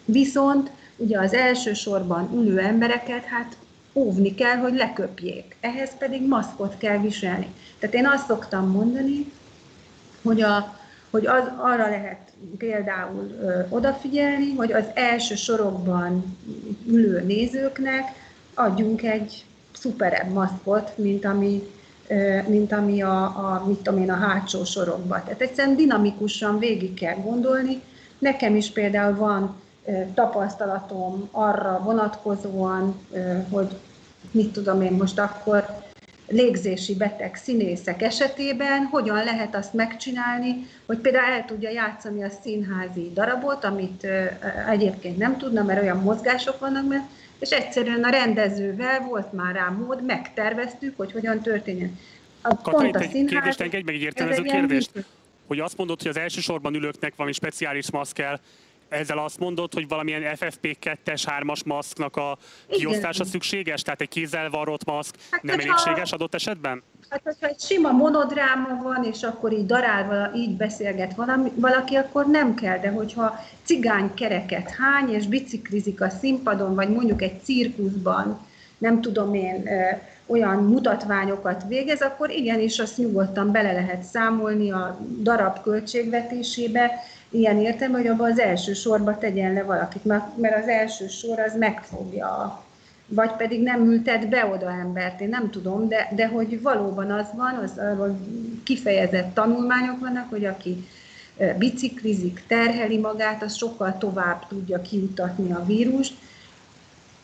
viszont ugye az első sorban ülő embereket, hát óvni kell, hogy leköpjék. Ehhez pedig maszkot kell viselni. Tehát én azt szoktam mondani, hogy, a, hogy az, arra lehet például ö, odafigyelni, hogy az első sorokban ülő nézőknek adjunk egy szuperebb maszkot, mint ami, mint ami a, a, mit tudom én, a hátsó sorokban. Tehát egyszerűen dinamikusan végig kell gondolni. Nekem is például van tapasztalatom arra vonatkozóan, hogy mit tudom én most akkor légzési beteg színészek esetében hogyan lehet azt megcsinálni, hogy például el tudja játszani a színházi darabot, amit egyébként nem tudna, mert olyan mozgások vannak, mert és egyszerűen a rendezővel volt már rá mód, megterveztük, hogy hogyan történjen. A Katalin, pont a színház, kérdést engedj meg egy értelmező kérdést, hogy azt mondod, hogy az elsősorban ülőknek valami speciális maszk kell, ezzel azt mondod, hogy valamilyen FFP2-es, 3-as maszknak a kiosztása Igen. szükséges? Tehát egy kézzel varrott maszk hát, nem elégséges adott esetben? Hát, hogyha egy sima monodráma van, és akkor így darálva így beszélget valami, valaki, akkor nem kell, de hogyha cigány kereket hány, és biciklizik a színpadon, vagy mondjuk egy cirkuszban, nem tudom én, olyan mutatványokat végez, akkor igenis azt nyugodtan bele lehet számolni a darab költségvetésébe, ilyen értem, hogy abban az első sorba tegyen le valakit, mert az első sor az megfogja, vagy pedig nem ültet be oda embert, én nem tudom, de, de hogy valóban az van, az, az kifejezett tanulmányok vannak, hogy aki biciklizik, terheli magát, az sokkal tovább tudja kiutatni a vírust.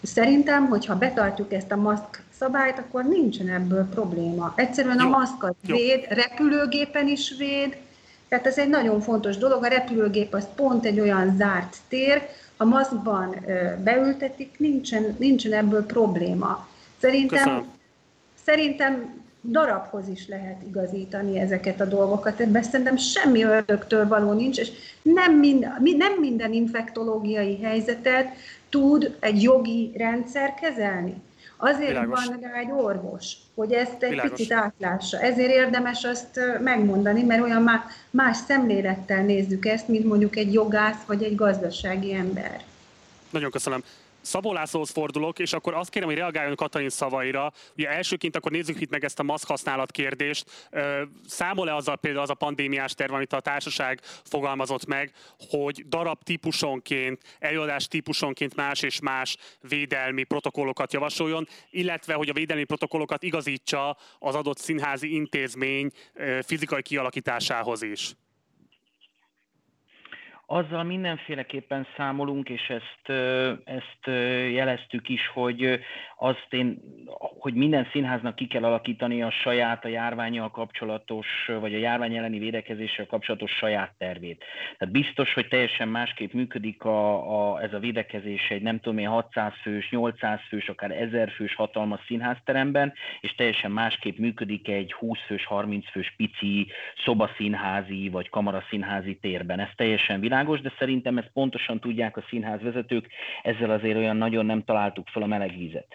Szerintem, hogyha betartjuk ezt a maszk szabályt, akkor nincsen ebből probléma. Egyszerűen a maszk az véd, repülőgépen is véd, tehát ez egy nagyon fontos dolog, a repülőgép az pont egy olyan zárt tér, ha maszkban beültetik, nincsen, nincsen ebből probléma. Szerintem, szerintem darabhoz is lehet igazítani ezeket a dolgokat. Ebben szerintem semmi ördögtől való nincs, és nem minden, nem minden infektológiai helyzetet tud egy jogi rendszer kezelni. Azért Világos. van rá egy orvos, hogy ezt egy Világos. picit átlássa. Ezért érdemes azt megmondani, mert olyan más szemlélettel nézzük ezt, mint mondjuk egy jogász vagy egy gazdasági ember. Nagyon köszönöm. Szabó Lászlóhoz fordulok, és akkor azt kérem, hogy reagáljon Katalin szavaira. Ugye elsőként akkor nézzük itt meg ezt a maszk használat kérdést. Számol-e azzal például az a pandémiás terv, amit a társaság fogalmazott meg, hogy darab típusonként, előadás típusonként más és más védelmi protokollokat javasoljon, illetve hogy a védelmi protokollokat igazítsa az adott színházi intézmény fizikai kialakításához is? Azzal mindenféleképpen számolunk, és ezt, ezt jeleztük is, hogy azt én, hogy minden színháznak ki kell alakítani a saját a járványjal kapcsolatos, vagy a járvány elleni védekezéssel kapcsolatos saját tervét. Tehát biztos, hogy teljesen másképp működik a, a, ez a védekezés egy nem tudom én 600 fős, 800 fős, akár 1000 fős hatalmas színházteremben, és teljesen másképp működik egy 20 fős, 30 fős pici szobaszínházi vagy kamaraszínházi térben. Ez teljesen világos, de szerintem ezt pontosan tudják a színházvezetők, ezzel azért olyan nagyon nem találtuk fel a meleg vizet.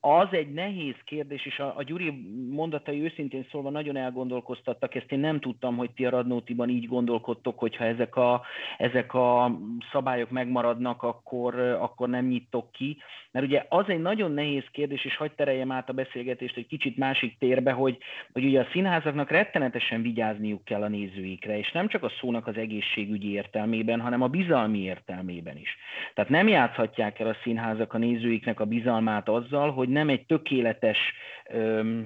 Az egy nehéz kérdés, és a, a Gyuri mondatai őszintén szólva nagyon elgondolkoztattak, ezt én nem tudtam, hogy ti a Radnótiban így gondolkodtok, hogyha ezek a, ezek a szabályok megmaradnak, akkor, akkor nem nyitok ki. Mert ugye az egy nagyon nehéz kérdés, és hagyd tereljem át a beszélgetést egy kicsit másik térbe, hogy, hogy ugye a színházaknak rettenetesen vigyázniuk kell a nézőikre, és nem csak a szónak az egészségügyi értelmében, hanem a bizalmi értelmében is. Tehát nem játszhatják el a színházak a nézőiknek a bizalmát azzal, hogy nem egy tökéletes,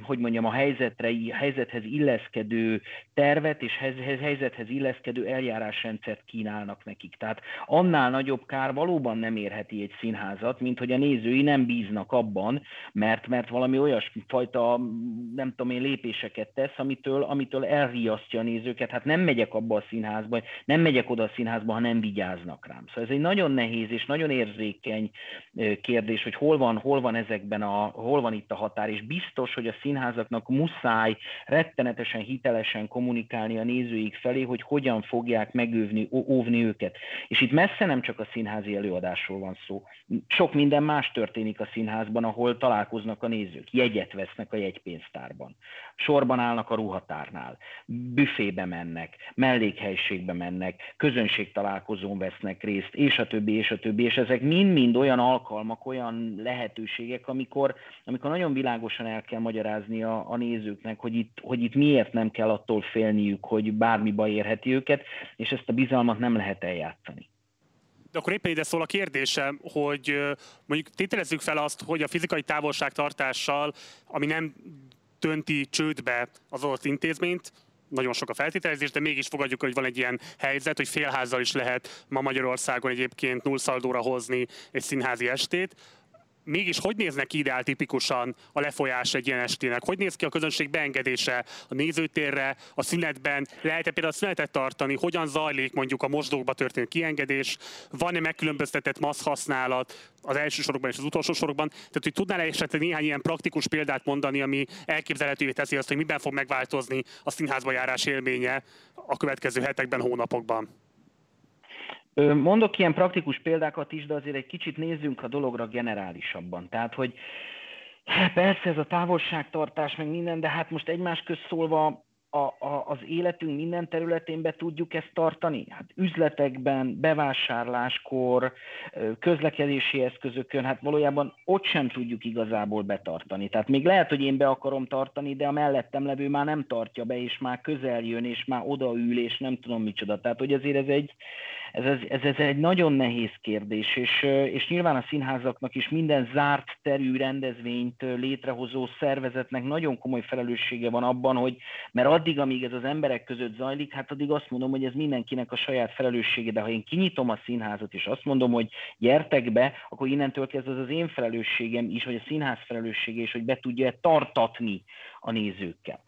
hogy mondjam, a helyzetre, helyzethez illeszkedő tervet és helyzethez illeszkedő eljárásrendszert kínálnak nekik. Tehát annál nagyobb kár valóban nem érheti egy színházat, mint hogy a nézői nem bíznak abban, mert, mert valami olyasfajta, nem tudom én, lépéseket tesz, amitől, amitől elriasztja a nézőket. Hát nem megyek abba a színházba, nem megyek oda a színházba, ha nem vigyáznak rám. Szóval ez egy nagyon nehéz és nagyon érzékeny kérdés, hogy hol van, hol van ezekben a, hol van itt a határ, és biztos, hogy a színházaknak muszáj rettenetesen hitelesen kommunikálni a nézőik felé, hogy hogyan fogják megővni, óvni őket. És itt messze nem csak a színházi előadásról van szó. Sok minden más történik a színházban, ahol találkoznak a nézők, jegyet vesznek a jegypénztárban, sorban állnak a ruhatárnál, büfébe mennek, mellékhelységbe mennek, közönségtalálkozón vesznek részt, és a többi, és a többi, és ezek mind-mind olyan alkalmak, olyan lehetőségek, amikor, amikor nagyon világosan el kell magyarázni a, a nézőknek, hogy itt, hogy itt miért nem kell attól félniük, hogy bármi baj érheti őket, és ezt a bizalmat nem lehet eljátszani. De akkor éppen ide szól a kérdésem, hogy mondjuk tételezzük fel azt, hogy a fizikai távolságtartással, ami nem dönti csődbe az adott intézményt, nagyon sok a feltételezés, de mégis fogadjuk, hogy van egy ilyen helyzet, hogy félházzal is lehet ma Magyarországon egyébként nullszaldóra hozni egy színházi estét, mégis hogy néznek ki ideál tipikusan a lefolyás egy ilyen estének? Hogy néz ki a közönség beengedése a nézőtérre, a szünetben? Lehet-e például a szünetet tartani? Hogyan zajlik mondjuk a mosdókba történő kiengedés? Van-e megkülönböztetett maszk használat az első sorokban és az utolsó sorokban? Tehát, hogy tudnál esetleg néhány ilyen praktikus példát mondani, ami elképzelhetővé teszi azt, hogy miben fog megváltozni a színházba járás élménye a következő hetekben, hónapokban? Mondok ilyen praktikus példákat is, de azért egy kicsit nézzünk a dologra generálisabban. Tehát, hogy persze ez a távolságtartás, meg minden, de hát most egymás közt szólva a, a, az életünk minden területén be tudjuk ezt tartani? Hát üzletekben, bevásárláskor, közlekedési eszközökön, hát valójában ott sem tudjuk igazából betartani. Tehát még lehet, hogy én be akarom tartani, de a mellettem levő már nem tartja be, és már közel jön, és már odaül, és nem tudom micsoda. Tehát, hogy azért ez egy, ez, ez, ez, egy nagyon nehéz kérdés, és, és nyilván a színházaknak is minden zárt terű rendezvényt létrehozó szervezetnek nagyon komoly felelőssége van abban, hogy mert addig, amíg ez az emberek között zajlik, hát addig azt mondom, hogy ez mindenkinek a saját felelőssége, de ha én kinyitom a színházat, és azt mondom, hogy gyertek be, akkor innentől kezdve az az én felelősségem is, vagy a színház felelőssége is, hogy be tudja tartatni a nézőkkel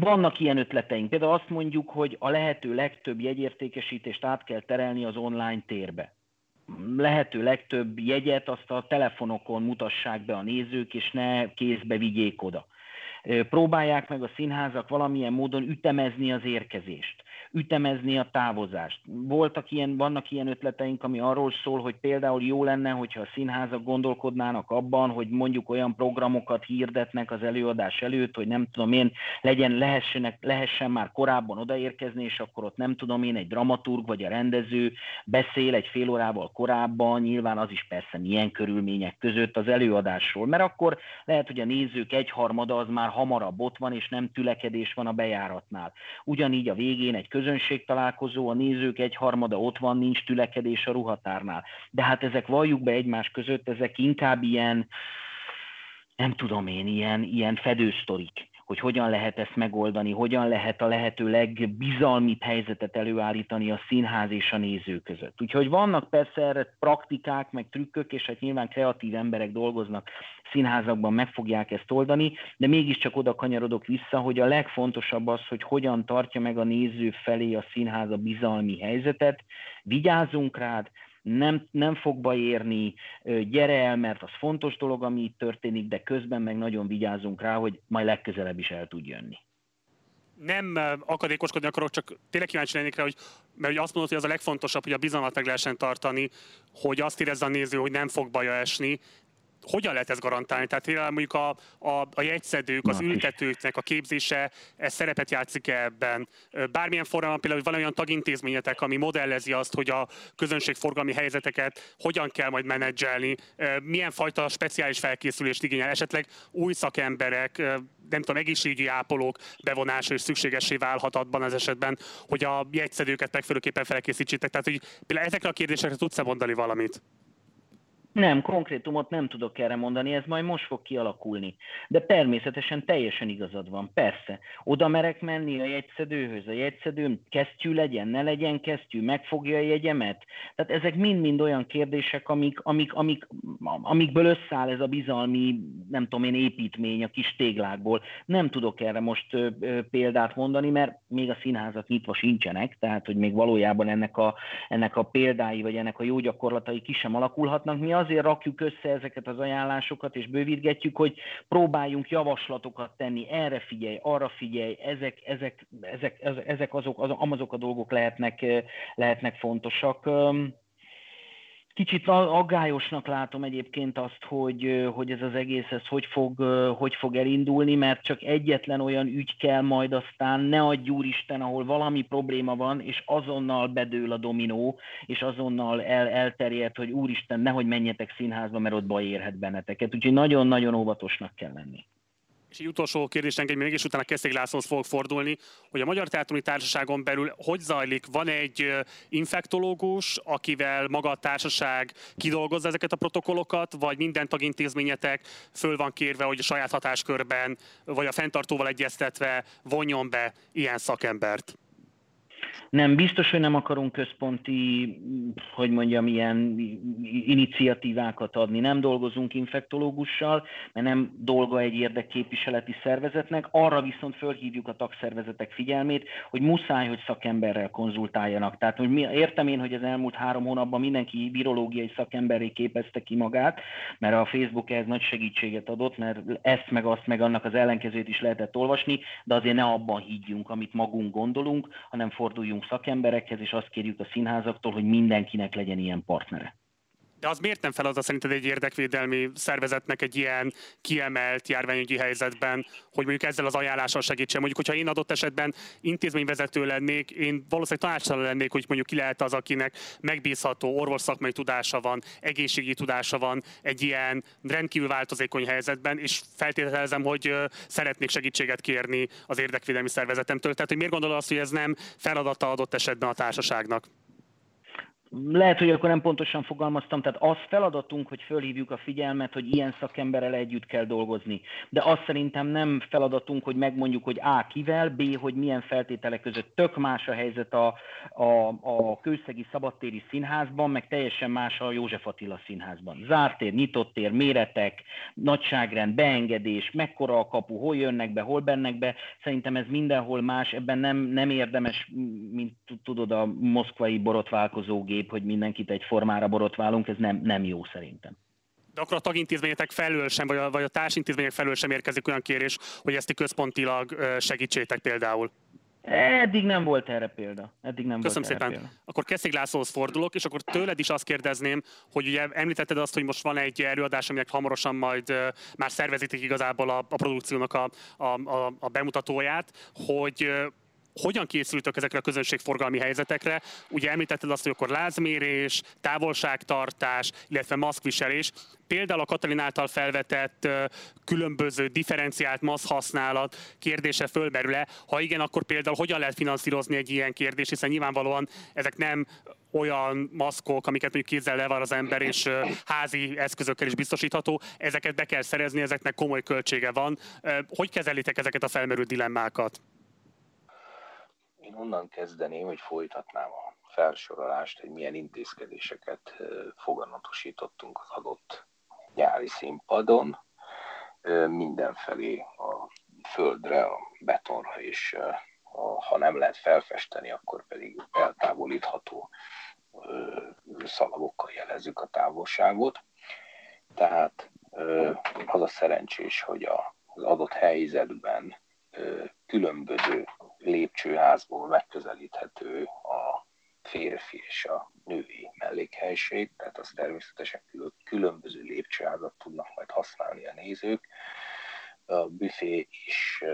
vannak ilyen ötleteink. Például azt mondjuk, hogy a lehető legtöbb jegyértékesítést át kell terelni az online térbe. Lehető legtöbb jegyet azt a telefonokon mutassák be a nézők, és ne kézbe vigyék oda. Próbálják meg a színházak valamilyen módon ütemezni az érkezést ütemezni a távozást. Voltak ilyen, vannak ilyen ötleteink, ami arról szól, hogy például jó lenne, hogyha a színházak gondolkodnának abban, hogy mondjuk olyan programokat hirdetnek az előadás előtt, hogy nem tudom én, legyen, lehessenek, lehessen már korábban odaérkezni, és akkor ott nem tudom én, egy dramaturg vagy a rendező beszél egy fél órával korábban, nyilván az is persze milyen körülmények között az előadásról, mert akkor lehet, hogy a nézők egyharmada az már hamarabb ott van, és nem tülekedés van a bejáratnál. Ugyanígy a végén egy találkozó, a nézők egyharmada ott van, nincs tülekedés a ruhatárnál. De hát ezek valljuk be egymás között, ezek inkább ilyen, nem tudom én, ilyen, ilyen fedősztorik hogy hogyan lehet ezt megoldani, hogyan lehet a lehető legbizalmibb helyzetet előállítani a színház és a néző között. Úgyhogy vannak persze erre praktikák, meg trükkök, és hát nyilván kreatív emberek dolgoznak színházakban, meg fogják ezt oldani, de mégiscsak oda kanyarodok vissza, hogy a legfontosabb az, hogy hogyan tartja meg a néző felé a színház a bizalmi helyzetet, vigyázzunk rád, nem, nem fog baj érni, gyere el, mert az fontos dolog, ami itt történik, de közben meg nagyon vigyázunk rá, hogy majd legközelebb is el tud jönni nem akadékoskodni akarok, csak tényleg kíváncsi lennék rá, hogy, mert hogy azt mondod, hogy az a legfontosabb, hogy a bizalmat meg lehessen tartani, hogy azt érezze a néző, hogy nem fog baja esni. Hogyan lehet ezt garantálni? Tehát például mondjuk a, a, a jegyszedők, az ültetőknek a képzése, ez szerepet játszik -e ebben? Bármilyen formában például van olyan tagintézményetek, ami modellezi azt, hogy a közönségforgalmi helyzeteket hogyan kell majd menedzselni, milyen fajta speciális felkészülést igényel, esetleg új szakemberek, nem tudom, egészségügyi ápolók bevonása is szükségessé válhat abban az esetben, hogy a jegyszedőket megfelelőképpen felkészítsétek. Tehát, hogy például ezekre a kérdésekre tudsz-e mondani valamit? Nem, konkrétumot nem tudok erre mondani, ez majd most fog kialakulni. De természetesen teljesen igazad van, persze. Oda merek menni a jegyszedőhöz, a jegyszedőm kesztyű legyen, ne legyen kesztyű, megfogja a jegyemet. Tehát ezek mind-mind olyan kérdések, amik, amik, amik, amikből összeáll ez a bizalmi, nem tudom én, építmény a kis téglákból. Nem tudok erre most ö, ö, példát mondani, mert még a színházak nyitva sincsenek, tehát hogy még valójában ennek a, ennek a példái, vagy ennek a jó gyakorlatai ki sem alakulhatnak. Mi azért rakjuk össze ezeket az ajánlásokat, és bővítgetjük, hogy próbáljunk javaslatokat tenni, erre figyelj, arra figyelj, ezek, ezek, ezek, ezek azok, azok a dolgok lehetnek, lehetnek fontosak. Kicsit aggályosnak látom egyébként azt, hogy, hogy ez az egész ez hogy fog, hogy fog elindulni, mert csak egyetlen olyan ügy kell majd aztán, ne adj úristen, ahol valami probléma van, és azonnal bedől a dominó, és azonnal el, elterjed, hogy úristen, nehogy menjetek színházba, mert ott baj érhet benneteket. Úgyhogy nagyon-nagyon óvatosnak kell lenni. És egy utolsó kérdés engem, mégis utána Keszég Lászlóhoz fogok fordulni, hogy a Magyar Teátrumi Társaságon belül hogy zajlik? Van egy infektológus, akivel maga a társaság kidolgozza ezeket a protokollokat, vagy minden tagintézményetek föl van kérve, hogy a saját hatáskörben, vagy a fenntartóval egyeztetve vonjon be ilyen szakembert? Nem, biztos, hogy nem akarunk központi, hogy mondjam, ilyen iniciatívákat adni. Nem dolgozunk infektológussal, mert nem dolga egy érdekképviseleti szervezetnek. Arra viszont fölhívjuk a tagszervezetek figyelmét, hogy muszáj, hogy szakemberrel konzultáljanak. Tehát, hogy mi, értem én, hogy az elmúlt három hónapban mindenki virológiai szakemberré képezte ki magát, mert a Facebook ehhez nagy segítséget adott, mert ezt meg azt meg annak az ellenkezőt is lehetett olvasni, de azért ne abban higgyünk, amit magunk gondolunk, hanem forduljunk szakemberekhez, és azt kérjük a színházaktól, hogy mindenkinek legyen ilyen partnere. De az miért nem feladat szerinted egy érdekvédelmi szervezetnek egy ilyen kiemelt járványügyi helyzetben, hogy mondjuk ezzel az ajánlással segítsen? Mondjuk, hogyha én adott esetben intézményvezető lennék, én valószínűleg tanácsadó lennék, hogy mondjuk ki lehet az, akinek megbízható orvos szakmai tudása van, egészségügyi tudása van egy ilyen rendkívül változékony helyzetben, és feltételezem, hogy szeretnék segítséget kérni az érdekvédelmi szervezetemtől. Tehát, hogy miért gondolod azt, hogy ez nem feladata adott esetben a társaságnak? Lehet, hogy akkor nem pontosan fogalmaztam, tehát az feladatunk, hogy fölhívjuk a figyelmet, hogy ilyen szakemberrel együtt kell dolgozni. De azt szerintem nem feladatunk, hogy megmondjuk, hogy A kivel, B, hogy milyen feltételek között. Tök más a helyzet a, a, a Kőszegi Szabadtéri Színházban, meg teljesen más a József Attila Színházban. Zárt tér, nyitott tér, méretek, nagyságrend, beengedés, mekkora a kapu, hol jönnek be, hol bennek be. Szerintem ez mindenhol más, ebben nem, nem érdemes, mint tudod, a moszkvai borotválkozógép kép, hogy mindenkit egy formára borotválunk, ez nem, nem jó szerintem. De akkor a tagintézményetek felől sem, vagy a, vagy a társintézmények felől sem érkezik olyan kérés, hogy ezt központilag segítsétek például? Eddig nem volt erre példa. Eddig nem Köszönöm volt szépen. Példa. Akkor Keszig Lászlóhoz fordulok, és akkor tőled is azt kérdezném, hogy ugye említetted azt, hogy most van egy előadás, aminek hamarosan majd már szervezitek igazából a, a produkciónak a, a, a, a bemutatóját, hogy hogyan készültök ezekre a közönségforgalmi helyzetekre? Ugye említetted azt, hogy akkor lázmérés, távolságtartás, illetve maszkviselés. Például a Katalin által felvetett különböző differenciált maszk használat kérdése fölmerül-e? Ha igen, akkor például hogyan lehet finanszírozni egy ilyen kérdést, hiszen nyilvánvalóan ezek nem olyan maszkok, amiket mondjuk kézzel levar az ember, és házi eszközökkel is biztosítható. Ezeket be kell szerezni, ezeknek komoly költsége van. Hogy kezelitek ezeket a felmerült dilemmákat? Én onnan kezdeném, hogy folytatnám a felsorolást, hogy milyen intézkedéseket foganatosítottunk az adott nyári színpadon, mindenfelé a földre, a betonra, és ha nem lehet felfesteni, akkor pedig eltávolítható szalagokkal jelezzük a távolságot. Tehát az a szerencsés, hogy az adott helyzetben különböző lépcsőházból megközelíthető a férfi és a női mellékhelyiség, tehát az természetesen különböző lépcsőházat tudnak majd használni a nézők. A büfé is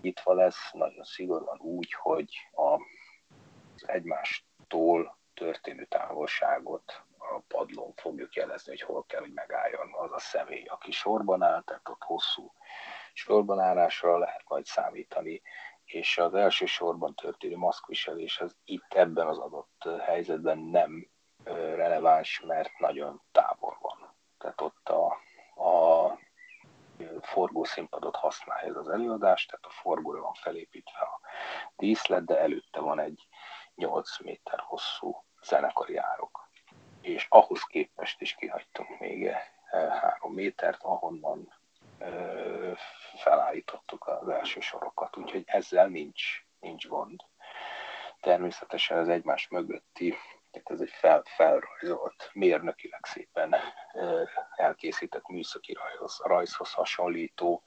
nyitva lesz, nagyon szigorúan úgy, hogy az egymástól történő távolságot a padlón fogjuk jelezni, hogy hol kell, hogy megálljon az a személy, aki sorban áll, tehát ott hosszú sorban állásra lehet majd számítani, és az első sorban történő maszkviselés az itt ebben az adott helyzetben nem releváns, mert nagyon távol van. Tehát ott a, a forgószínpadot használja ez az előadás, tehát a forgóra van felépítve a díszlet, de előtte van egy 8 méter hosszú zenekari árok. És ahhoz képest is kihagytunk még 3 métert, ahonnan felállítottuk az első sorokat, úgyhogy ezzel nincs, nincs gond. Természetesen az egymás mögötti, tehát ez egy fel, felrajzolt, mérnökileg szépen elkészített műszaki rajz, rajzhoz hasonlító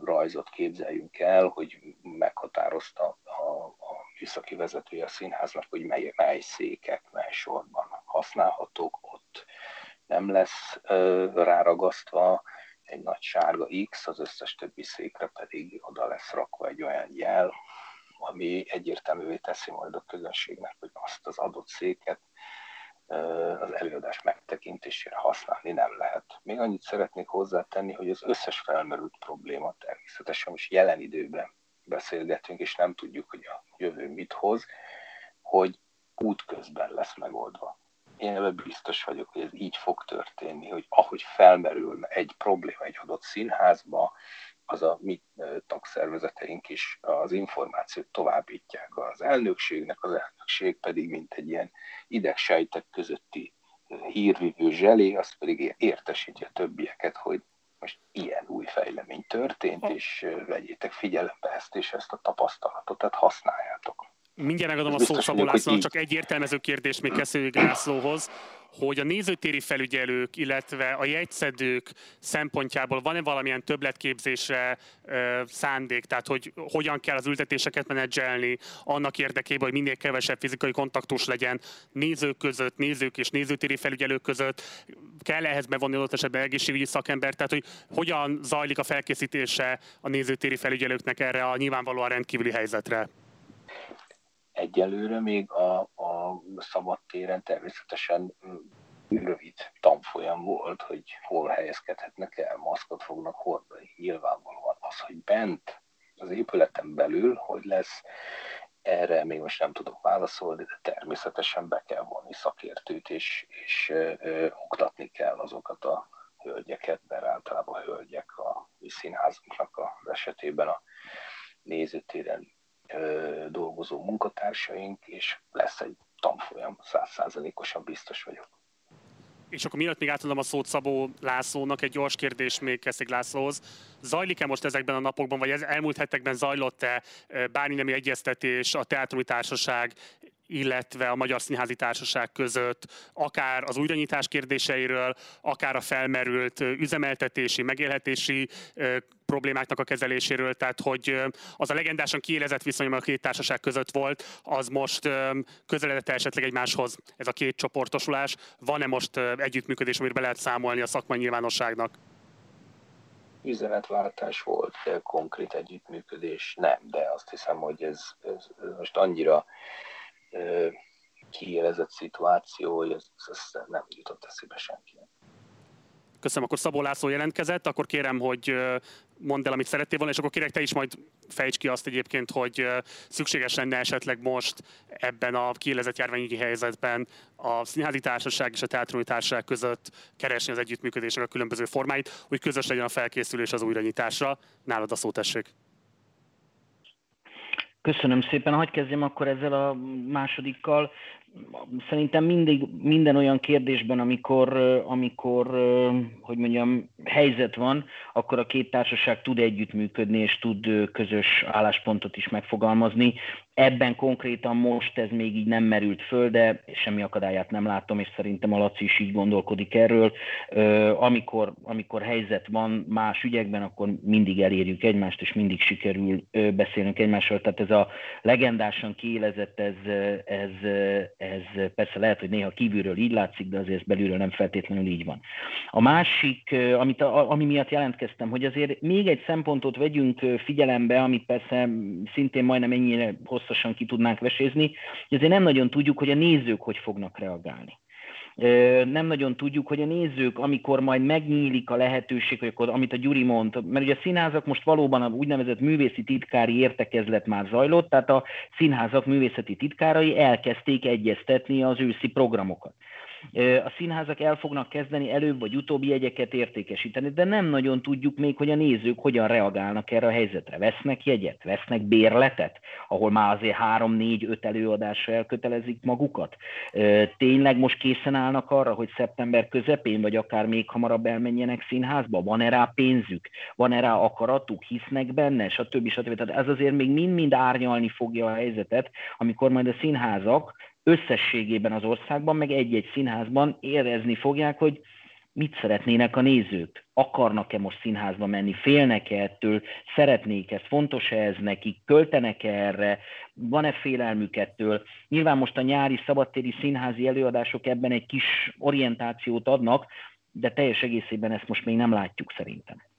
rajzot képzeljünk el, hogy meghatározta a, a műszaki vezetője a színháznak, hogy mely, mely székek, mely sorban használhatók, ott nem lesz ráragasztva egy nagy sárga X, az összes többi székre pedig oda lesz rakva egy olyan jel, ami egyértelművé teszi majd a közönségnek, hogy azt az adott széket az előadás megtekintésére használni nem lehet. Még annyit szeretnék hozzátenni, hogy az összes felmerült probléma természetesen most jelen időben beszélgetünk, és nem tudjuk, hogy a jövő mit hoz, hogy útközben lesz megoldva én ebben biztos vagyok, hogy ez így fog történni, hogy ahogy felmerül egy probléma egy adott színházba, az a mi tagszervezeteink is az információt továbbítják az elnökségnek, az elnökség pedig, mint egy ilyen idegsejtek közötti hírvívő zselé, az pedig értesíti a többieket, hogy most ilyen új fejlemény történt, és vegyétek figyelembe ezt és ezt a tapasztalatot, tehát használjátok. Mindjárt megadom a szót Szabó Lászlónak, csak egy értelmező kérdés még Keszőjük Lászlóhoz, hogy a nézőtéri felügyelők, illetve a jegyszedők szempontjából van-e valamilyen többletképzésre ö, szándék, tehát hogy hogyan kell az ültetéseket menedzselni annak érdekében, hogy minél kevesebb fizikai kontaktus legyen nézők között, nézők és nézőtéri felügyelők között, kell ehhez bevonni adott esetben egészségügyi szakember, tehát hogy hogyan zajlik a felkészítése a nézőtéri felügyelőknek erre a nyilvánvalóan rendkívüli helyzetre? Egyelőre még a, a szabadtéren természetesen rövid tanfolyam volt, hogy hol helyezkedhetnek el, maszkot fognak hordani. Nyilvánvalóan az, hogy bent az épületen belül, hogy lesz, erre még most nem tudok válaszolni, de természetesen be kell vonni szakértőt, és, és ö, oktatni kell azokat a hölgyeket, mert általában hölgyek a mi színházunknak az esetében a nézőtéren dolgozó munkatársaink, és lesz egy tanfolyam, százszázalékosan biztos vagyok. És akkor miatt még átadom a szót Szabó Lászlónak, egy gyors kérdés még Keszig Lászlóhoz. Zajlik-e most ezekben a napokban, vagy ez elmúlt hetekben zajlott-e bármi nemi egyeztetés a Teátrumi Társaság illetve a Magyar Színházi Társaság között, akár az újranyitás kérdéseiről, akár a felmerült üzemeltetési, megélhetési problémáknak a kezeléséről, tehát hogy az a legendásan kiélezett viszony, ami a két társaság között volt, az most közeledett esetleg egymáshoz ez a két csoportosulás. Van-e most együttműködés, amiről be lehet számolni a szakmai nyilvánosságnak? üzenetváltás volt, konkrét együttműködés nem, de azt hiszem, hogy ez, ez, ez most annyira kiélezett szituáció, hogy ez, ez nem jutott eszébe senkinek. Köszönöm, akkor Szabó László jelentkezett, akkor kérem, hogy mondd el, amit szerettél volna, és akkor kérek te is majd fejts ki azt egyébként, hogy szükséges lenne esetleg most ebben a kiélezett járványügyi helyzetben a Színházi Társaság és a Teátrumi Társaság között keresni az együttműködésnek a különböző formáit, hogy közös legyen a felkészülés az újranyitásra. Nálad a szó tessék. Köszönöm szépen. Hogy kezdjem akkor ezzel a másodikkal? Szerintem mindig minden olyan kérdésben, amikor, amikor, hogy mondjam, helyzet van, akkor a két társaság tud együttműködni és tud közös álláspontot is megfogalmazni. Ebben konkrétan most ez még így nem merült föl, de semmi akadályát nem látom, és szerintem a Laci is így gondolkodik erről. Amikor, amikor helyzet van más ügyekben, akkor mindig elérjük egymást, és mindig sikerül beszélnünk egymással. Tehát ez a legendásan kiélezett, ez, ez, ez persze lehet, hogy néha kívülről így látszik, de azért belülről nem feltétlenül így van. A másik, amit, ami miatt jelentkeztem, hogy azért még egy szempontot vegyünk figyelembe, amit persze szintén majdnem ennyire hosszasan ki tudnánk vesézni, hogy azért nem nagyon tudjuk, hogy a nézők hogy fognak reagálni nem nagyon tudjuk, hogy a nézők, amikor majd megnyílik a lehetőség, hogy akkor, amit a Gyuri mond, mert ugye a színházak most valóban a úgynevezett művészi titkári értekezlet már zajlott, tehát a színházak művészeti titkárai elkezdték egyeztetni az őszi programokat a színházak el fognak kezdeni előbb vagy utóbbi jegyeket értékesíteni, de nem nagyon tudjuk még, hogy a nézők hogyan reagálnak erre a helyzetre. Vesznek jegyet, vesznek bérletet, ahol már azért három, négy, öt előadásra elkötelezik magukat. Tényleg most készen állnak arra, hogy szeptember közepén, vagy akár még hamarabb elmenjenek színházba? Van-e rá pénzük? Van-e rá akaratuk? Hisznek benne? Stb. stb. Tehát ez azért még mind-mind árnyalni fogja a helyzetet, amikor majd a színházak összességében az országban, meg egy-egy színházban érezni fogják, hogy mit szeretnének a nézők. Akarnak-e most színházba menni, félnek-e ettől, szeretnék ezt, fontos-e ez nekik, költenek-e erre, van-e félelmük ettől. Nyilván most a nyári szabadtéri színházi előadások ebben egy kis orientációt adnak, de teljes egészében ezt most még nem látjuk szerintem.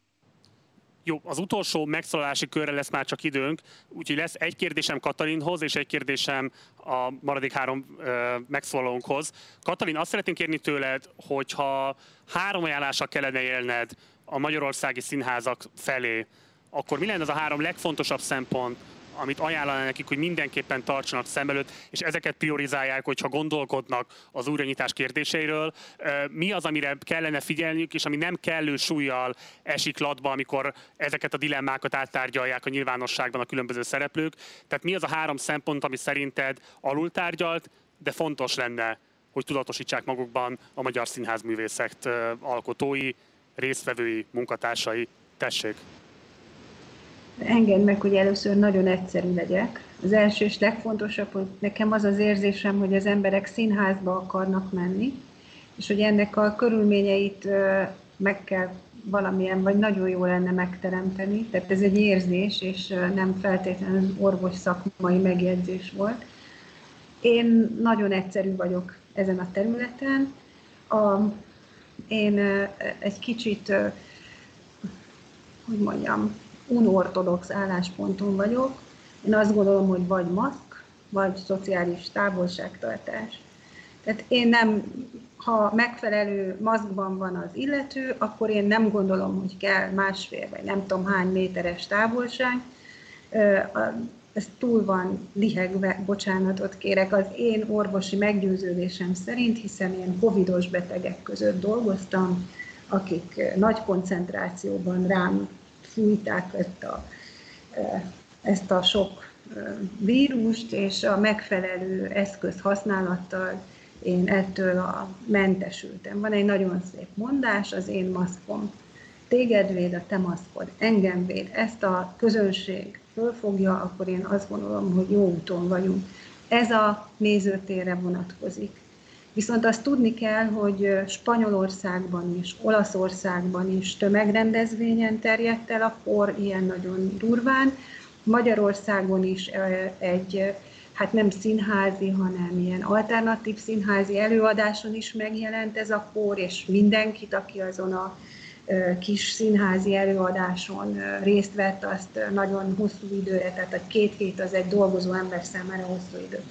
Jó, az utolsó megszólalási körre lesz már csak időnk, úgyhogy lesz egy kérdésem Katalinhoz, és egy kérdésem a maradék három ö, megszólalónkhoz. Katalin, azt szeretném kérni tőled, hogyha három ajánlással kellene élned a magyarországi színházak felé, akkor mi lenne az a három legfontosabb szempont, amit ajánlana nekik, hogy mindenképpen tartsanak szem előtt, és ezeket priorizálják, hogyha gondolkodnak az újranyitás kérdéseiről. Mi az, amire kellene figyelniük, és ami nem kellő súlyjal esik latba, amikor ezeket a dilemmákat áttárgyalják a nyilvánosságban a különböző szereplők. Tehát mi az a három szempont, ami szerinted alultárgyalt, de fontos lenne, hogy tudatosítsák magukban a magyar színházművészek alkotói, résztvevői, munkatársai. Tessék! Engedd meg, hogy először nagyon egyszerű legyek. Az első és legfontosabb, hogy nekem az az érzésem, hogy az emberek színházba akarnak menni, és hogy ennek a körülményeit meg kell valamilyen, vagy nagyon jó lenne megteremteni. Tehát ez egy érzés, és nem feltétlenül orvos szakmai megjegyzés volt. Én nagyon egyszerű vagyok ezen a területen. A, én egy kicsit, hogy mondjam, unortodox állásponton vagyok. Én azt gondolom, hogy vagy maszk, vagy szociális távolságtartás. Tehát én nem, ha megfelelő maszkban van az illető, akkor én nem gondolom, hogy kell másfél, vagy nem tudom hány méteres távolság. Ez túl van lihegve, bocsánatot kérek, az én orvosi meggyőződésem szerint, hiszen én covidos betegek között dolgoztam, akik nagy koncentrációban rám fújták ezt a, e, ezt a sok e, vírust, és a megfelelő eszköz használattal én ettől a mentesültem. Van egy nagyon szép mondás, az én maszkom téged véd, a te maszkod engem véd. Ezt a közönség fölfogja, akkor én azt gondolom, hogy jó úton vagyunk. Ez a nézőtérre vonatkozik. Viszont azt tudni kell, hogy Spanyolországban is, Olaszországban is tömegrendezvényen terjedt el a por, ilyen nagyon durván. Magyarországon is egy, hát nem színházi, hanem ilyen alternatív színházi előadáson is megjelent ez a por, és mindenkit, aki azon a kis színházi előadáson részt vett, azt nagyon hosszú időre, tehát egy két hét az egy dolgozó ember számára hosszú idő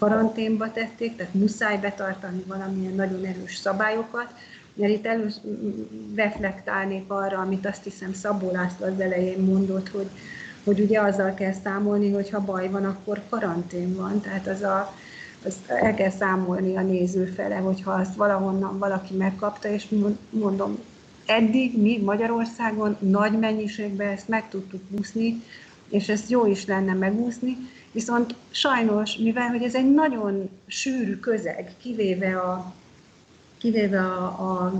karanténba tették, tehát muszáj betartani valamilyen nagyon erős szabályokat, mert itt elő reflektálnék arra, amit azt hiszem Szabó László az elején mondott, hogy, hogy ugye azzal kell számolni, hogy ha baj van, akkor karantén van, tehát az a, az el kell számolni a néző fele, hogyha azt valahonnan valaki megkapta, és mondom, eddig mi Magyarországon nagy mennyiségben ezt meg tudtuk úszni, és ezt jó is lenne megúszni, Viszont sajnos, mivel hogy ez egy nagyon sűrű közeg, kivéve a, kivéve a, a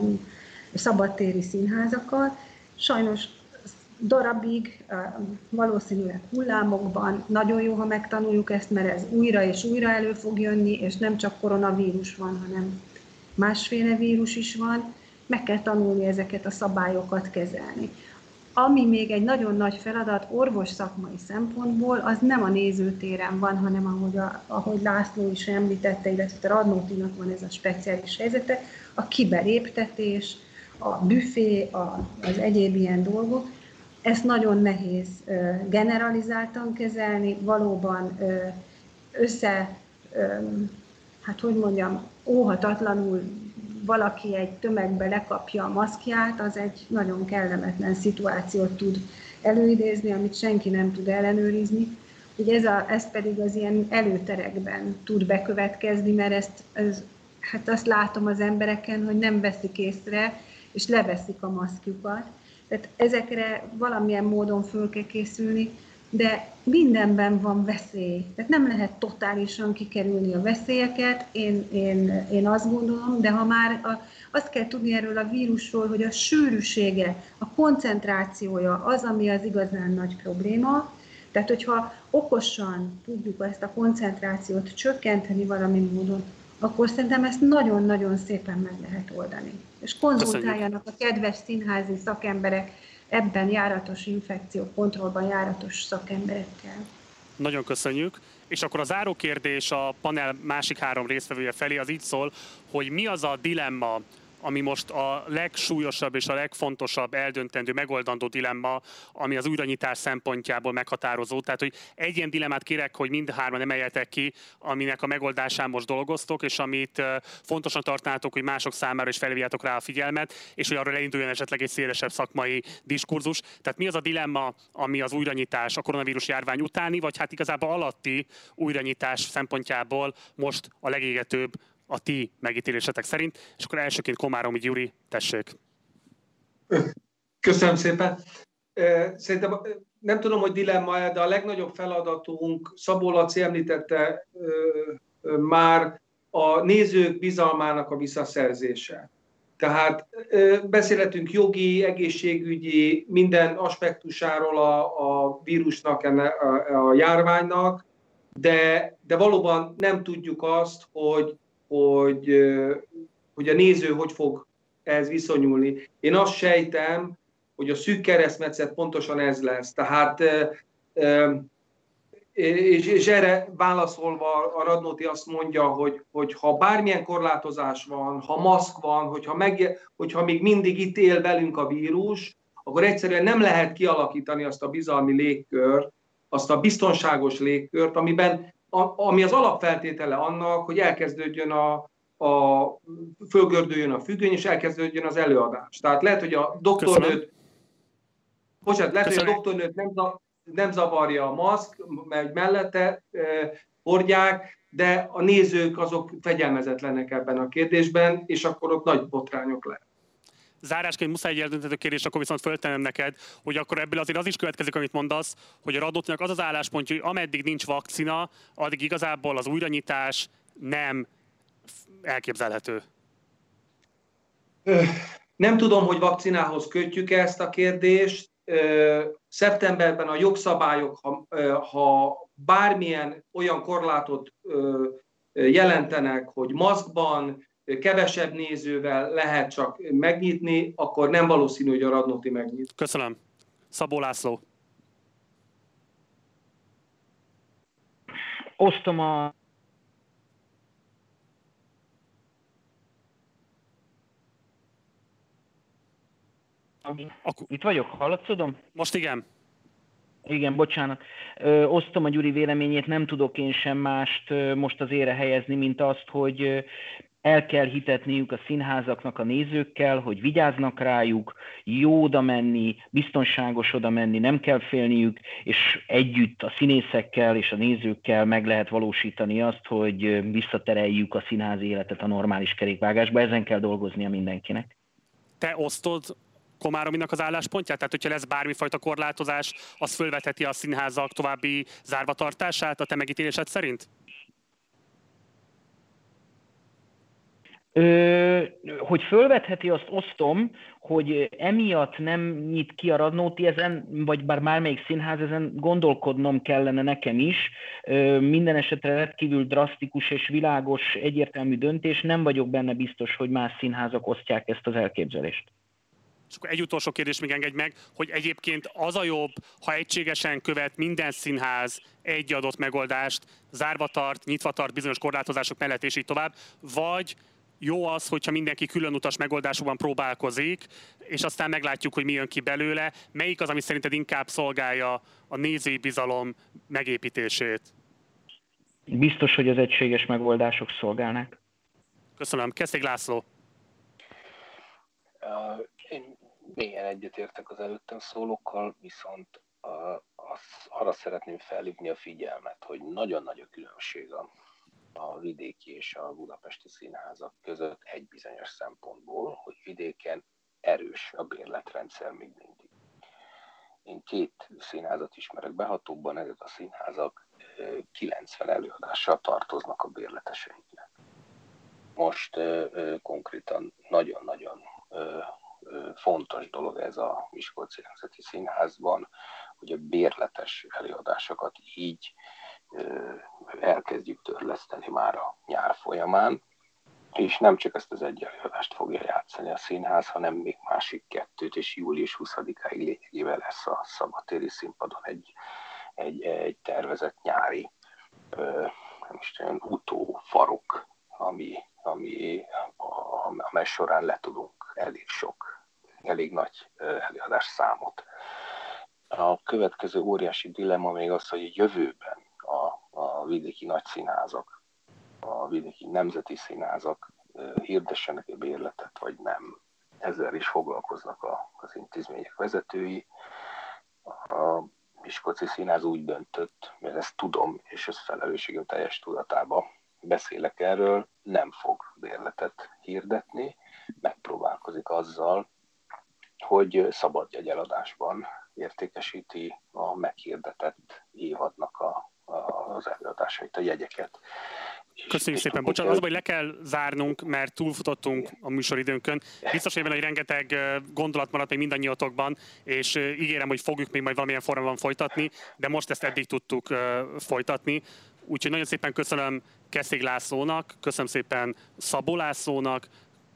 szabadtéri színházakat, sajnos darabig, valószínűleg hullámokban. Nagyon jó, ha megtanuljuk ezt, mert ez újra és újra elő fog jönni, és nem csak koronavírus van, hanem másféle vírus is van. Meg kell tanulni ezeket a szabályokat kezelni. Ami még egy nagyon nagy feladat orvos szakmai szempontból, az nem a nézőtéren van, hanem ahogy, a, ahogy László is említette, illetve a Radnótinak van ez a speciális helyzete, a kiberéptetés, a büfé, a, az egyéb ilyen dolgok. Ezt nagyon nehéz generalizáltan kezelni, valóban össze, hát hogy mondjam, óhatatlanul valaki egy tömegbe lekapja a maszkját, az egy nagyon kellemetlen szituációt tud előidézni, amit senki nem tud ellenőrizni. Ugye ez, a, ez pedig az ilyen előterekben tud bekövetkezni, mert ezt, ez, hát azt látom az embereken, hogy nem veszik észre, és leveszik a maszkjukat. Tehát ezekre valamilyen módon föl kell készülni, de mindenben van veszély. Tehát nem lehet totálisan kikerülni a veszélyeket, én, én, én azt gondolom, de ha már a, azt kell tudni erről a vírusról, hogy a sűrűsége, a koncentrációja az, ami az igazán nagy probléma. Tehát, hogyha okosan tudjuk ezt a koncentrációt csökkenteni valami módon, akkor szerintem ezt nagyon-nagyon szépen meg lehet oldani. És konzultáljanak a kedves színházi szakemberek ebben járatos infekciókontrollban járatos szakemberekkel. Nagyon köszönjük. És akkor a záró kérdés a panel másik három résztvevője felé az így szól, hogy mi az a dilemma, ami most a legsúlyosabb és a legfontosabb eldöntendő, megoldandó dilemma, ami az újranyitás szempontjából meghatározó. Tehát, hogy egy ilyen dilemmát kérek, hogy mind hárman emeljetek ki, aminek a megoldásán most dolgoztok, és amit fontosan tartanátok, hogy mások számára is felhívjátok rá a figyelmet, és hogy arra leinduljon esetleg egy szélesebb szakmai diskurzus. Tehát mi az a dilemma, ami az újranyitás a koronavírus járvány utáni, vagy hát igazából alatti újranyitás szempontjából most a legégetőbb a ti megítélésetek szerint, és akkor elsőként Komáromi Gyuri, tessék. Köszönöm szépen. Szerintem nem tudom, hogy dilemma de a legnagyobb feladatunk, Szabó Laci említette már a nézők bizalmának a visszaszerzése. Tehát beszélhetünk jogi, egészségügyi, minden aspektusáról a, a vírusnak, enne, a, a járványnak, de, de valóban nem tudjuk azt, hogy hogy, hogy a néző hogy fog ehhez viszonyulni. Én azt sejtem, hogy a szűk keresztmetszet pontosan ez lesz. Tehát, és, és erre válaszolva a Radnóti azt mondja, hogy, hogy ha bármilyen korlátozás van, ha maszk van, hogyha, meg, hogyha még mindig itt él velünk a vírus, akkor egyszerűen nem lehet kialakítani azt a bizalmi légkört, azt a biztonságos légkört, amiben ami az alapfeltétele annak, hogy elkezdődjön a, a fölgördüljön a függöny, és elkezdődjön az előadás. Tehát lehet, hogy a doktornőt, bocsánat, lehet, hogy a doktornőt nem, nem zavarja a maszk, mert mellette e, hordják, de a nézők azok fegyelmezetlenek ebben a kérdésben, és akkor ott nagy botrányok lehet zárásként muszáj egy eldöntető kérdés, akkor viszont föltenem neked, hogy akkor ebből azért az is következik, amit mondasz, hogy a Radotnak az az álláspontja, hogy ameddig nincs vakcina, addig igazából az újranyitás nem elképzelhető. Nem tudom, hogy vakcinához kötjük ezt a kérdést. Szeptemberben a jogszabályok, ha, ha bármilyen olyan korlátot jelentenek, hogy maszkban, kevesebb nézővel lehet csak megnyitni, akkor nem valószínű, hogy a Radnóti megnyit. Köszönöm. Szabó László. Osztom a Akkor... Itt vagyok, hallatszodom? Most igen. Igen, bocsánat. Ö, osztom a Gyuri véleményét, nem tudok én sem mást most az ére helyezni, mint azt, hogy el kell hitetniük a színházaknak a nézőkkel, hogy vigyáznak rájuk, jó oda menni, biztonságos oda menni, nem kell félniük, és együtt a színészekkel és a nézőkkel meg lehet valósítani azt, hogy visszatereljük a színházi életet a normális kerékvágásba. Ezen kell dolgoznia mindenkinek. Te osztod Komárominak az álláspontját? Tehát, hogyha lesz bármifajta korlátozás, az fölvetheti a színházak további zárvatartását a te megítélésed szerint? Ö, hogy fölvetheti, azt osztom, hogy emiatt nem nyit ki a Radnóti ezen, vagy bár bármelyik színház ezen gondolkodnom kellene nekem is. Minden esetre rendkívül drasztikus és világos, egyértelmű döntés. Nem vagyok benne biztos, hogy más színházak osztják ezt az elképzelést. És akkor egy utolsó kérdés még engedj meg, hogy egyébként az a jobb, ha egységesen követ minden színház egy adott megoldást, zárva tart, nyitva tart bizonyos korlátozások mellett, és így tovább, vagy jó az, hogyha mindenki külön utas megoldásokban próbálkozik, és aztán meglátjuk, hogy mi jön ki belőle. Melyik az, ami szerinted inkább szolgálja a nézői bizalom megépítését? Biztos, hogy az egységes megoldások szolgálnak. Köszönöm. Kezdték László. Én mélyen egyetértek az előttem szólókkal, viszont az, arra szeretném felhívni a figyelmet, hogy nagyon nagy a különbség a, a vidéki és a budapesti színházak között egy bizonyos szempontból, hogy vidéken erős a bérletrendszer még mindig. Én két színházat ismerek behatóbban, ezek a színházak 90 előadással tartoznak a bérleteseinknek. Most konkrétan nagyon-nagyon fontos dolog ez a Miskolci Nemzeti Színházban, hogy a bérletes előadásokat így elkezdjük törleszteni már a nyár folyamán, és nem csak ezt az egy előadást fogja játszani a színház, hanem még másik kettőt, és július 20-áig lényegében lesz a szabatéri színpadon egy, egy, egy tervezett nyári nem is tudom, utófarok, ami, ami, amely során le tudunk elég sok, elég nagy előadás számot. A következő óriási dilemma még az, hogy a jövőben a, a vidéki nagy színházak, a vidéki nemzeti színházak hirdessenek egy bérletet, vagy nem. Ezzel is foglalkoznak a, az intézmények vezetői. A Miskolci Színház úgy döntött, mert ezt tudom, és ez felelősségem teljes tudatába beszélek erről, nem fog bérletet hirdetni, megpróbálkozik azzal, hogy szabad jegyeladásban értékesíti a meghirdetett évadnak a, a, az előadásait, a jegyeket. Köszönjük szépen. Bocsánat, az, hogy le kell zárnunk, mert túlfutottunk a műsoridőnkön. Biztos, hogy hogy rengeteg gondolat maradt még mindannyiatokban, és ígérem, hogy fogjuk még majd valamilyen formában folytatni, de most ezt eddig tudtuk folytatni. Úgyhogy nagyon szépen köszönöm Keszég Lászlónak, köszönöm szépen Szabó Lászlónak,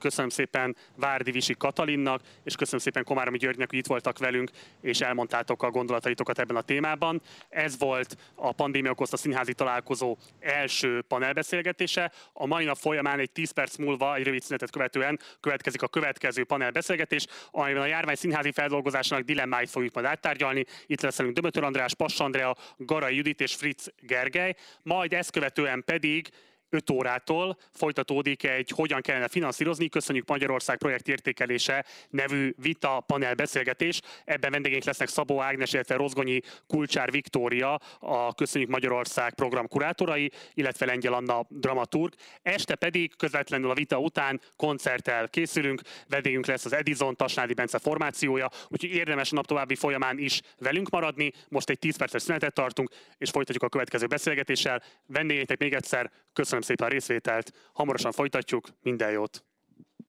köszönöm szépen Várdi Visi Katalinnak, és köszönöm szépen Komáromi Györgynek, hogy itt voltak velünk, és elmondtátok a gondolataitokat ebben a témában. Ez volt a pandémia okozta színházi találkozó első panelbeszélgetése. A mai nap folyamán egy 10 perc múlva, egy rövid szünetet követően következik a következő panelbeszélgetés, amiben a járvány színházi feldolgozásának dilemmáit fogjuk majd áttárgyalni. Itt lesz Dömötör András, Pass Andrea, Garai Judit és Fritz Gergely. Majd ezt követően pedig 5 órától folytatódik egy Hogyan kellene finanszírozni, köszönjük Magyarország projekt értékelése nevű vita panel beszélgetés. Ebben vendégeink lesznek Szabó Ágnes, illetve Rozgonyi Kulcsár Viktória, a Köszönjük Magyarország program kurátorai, illetve Lengyel Anna dramaturg. Este pedig közvetlenül a vita után koncerttel készülünk, vendégünk lesz az Edison Tasnádi Bence formációja, úgyhogy érdemes a nap további folyamán is velünk maradni. Most egy 10 perces szünetet tartunk, és folytatjuk a következő beszélgetéssel. Vendégeinknek még egyszer köszönöm szépen a részvételt, hamarosan folytatjuk, minden jót!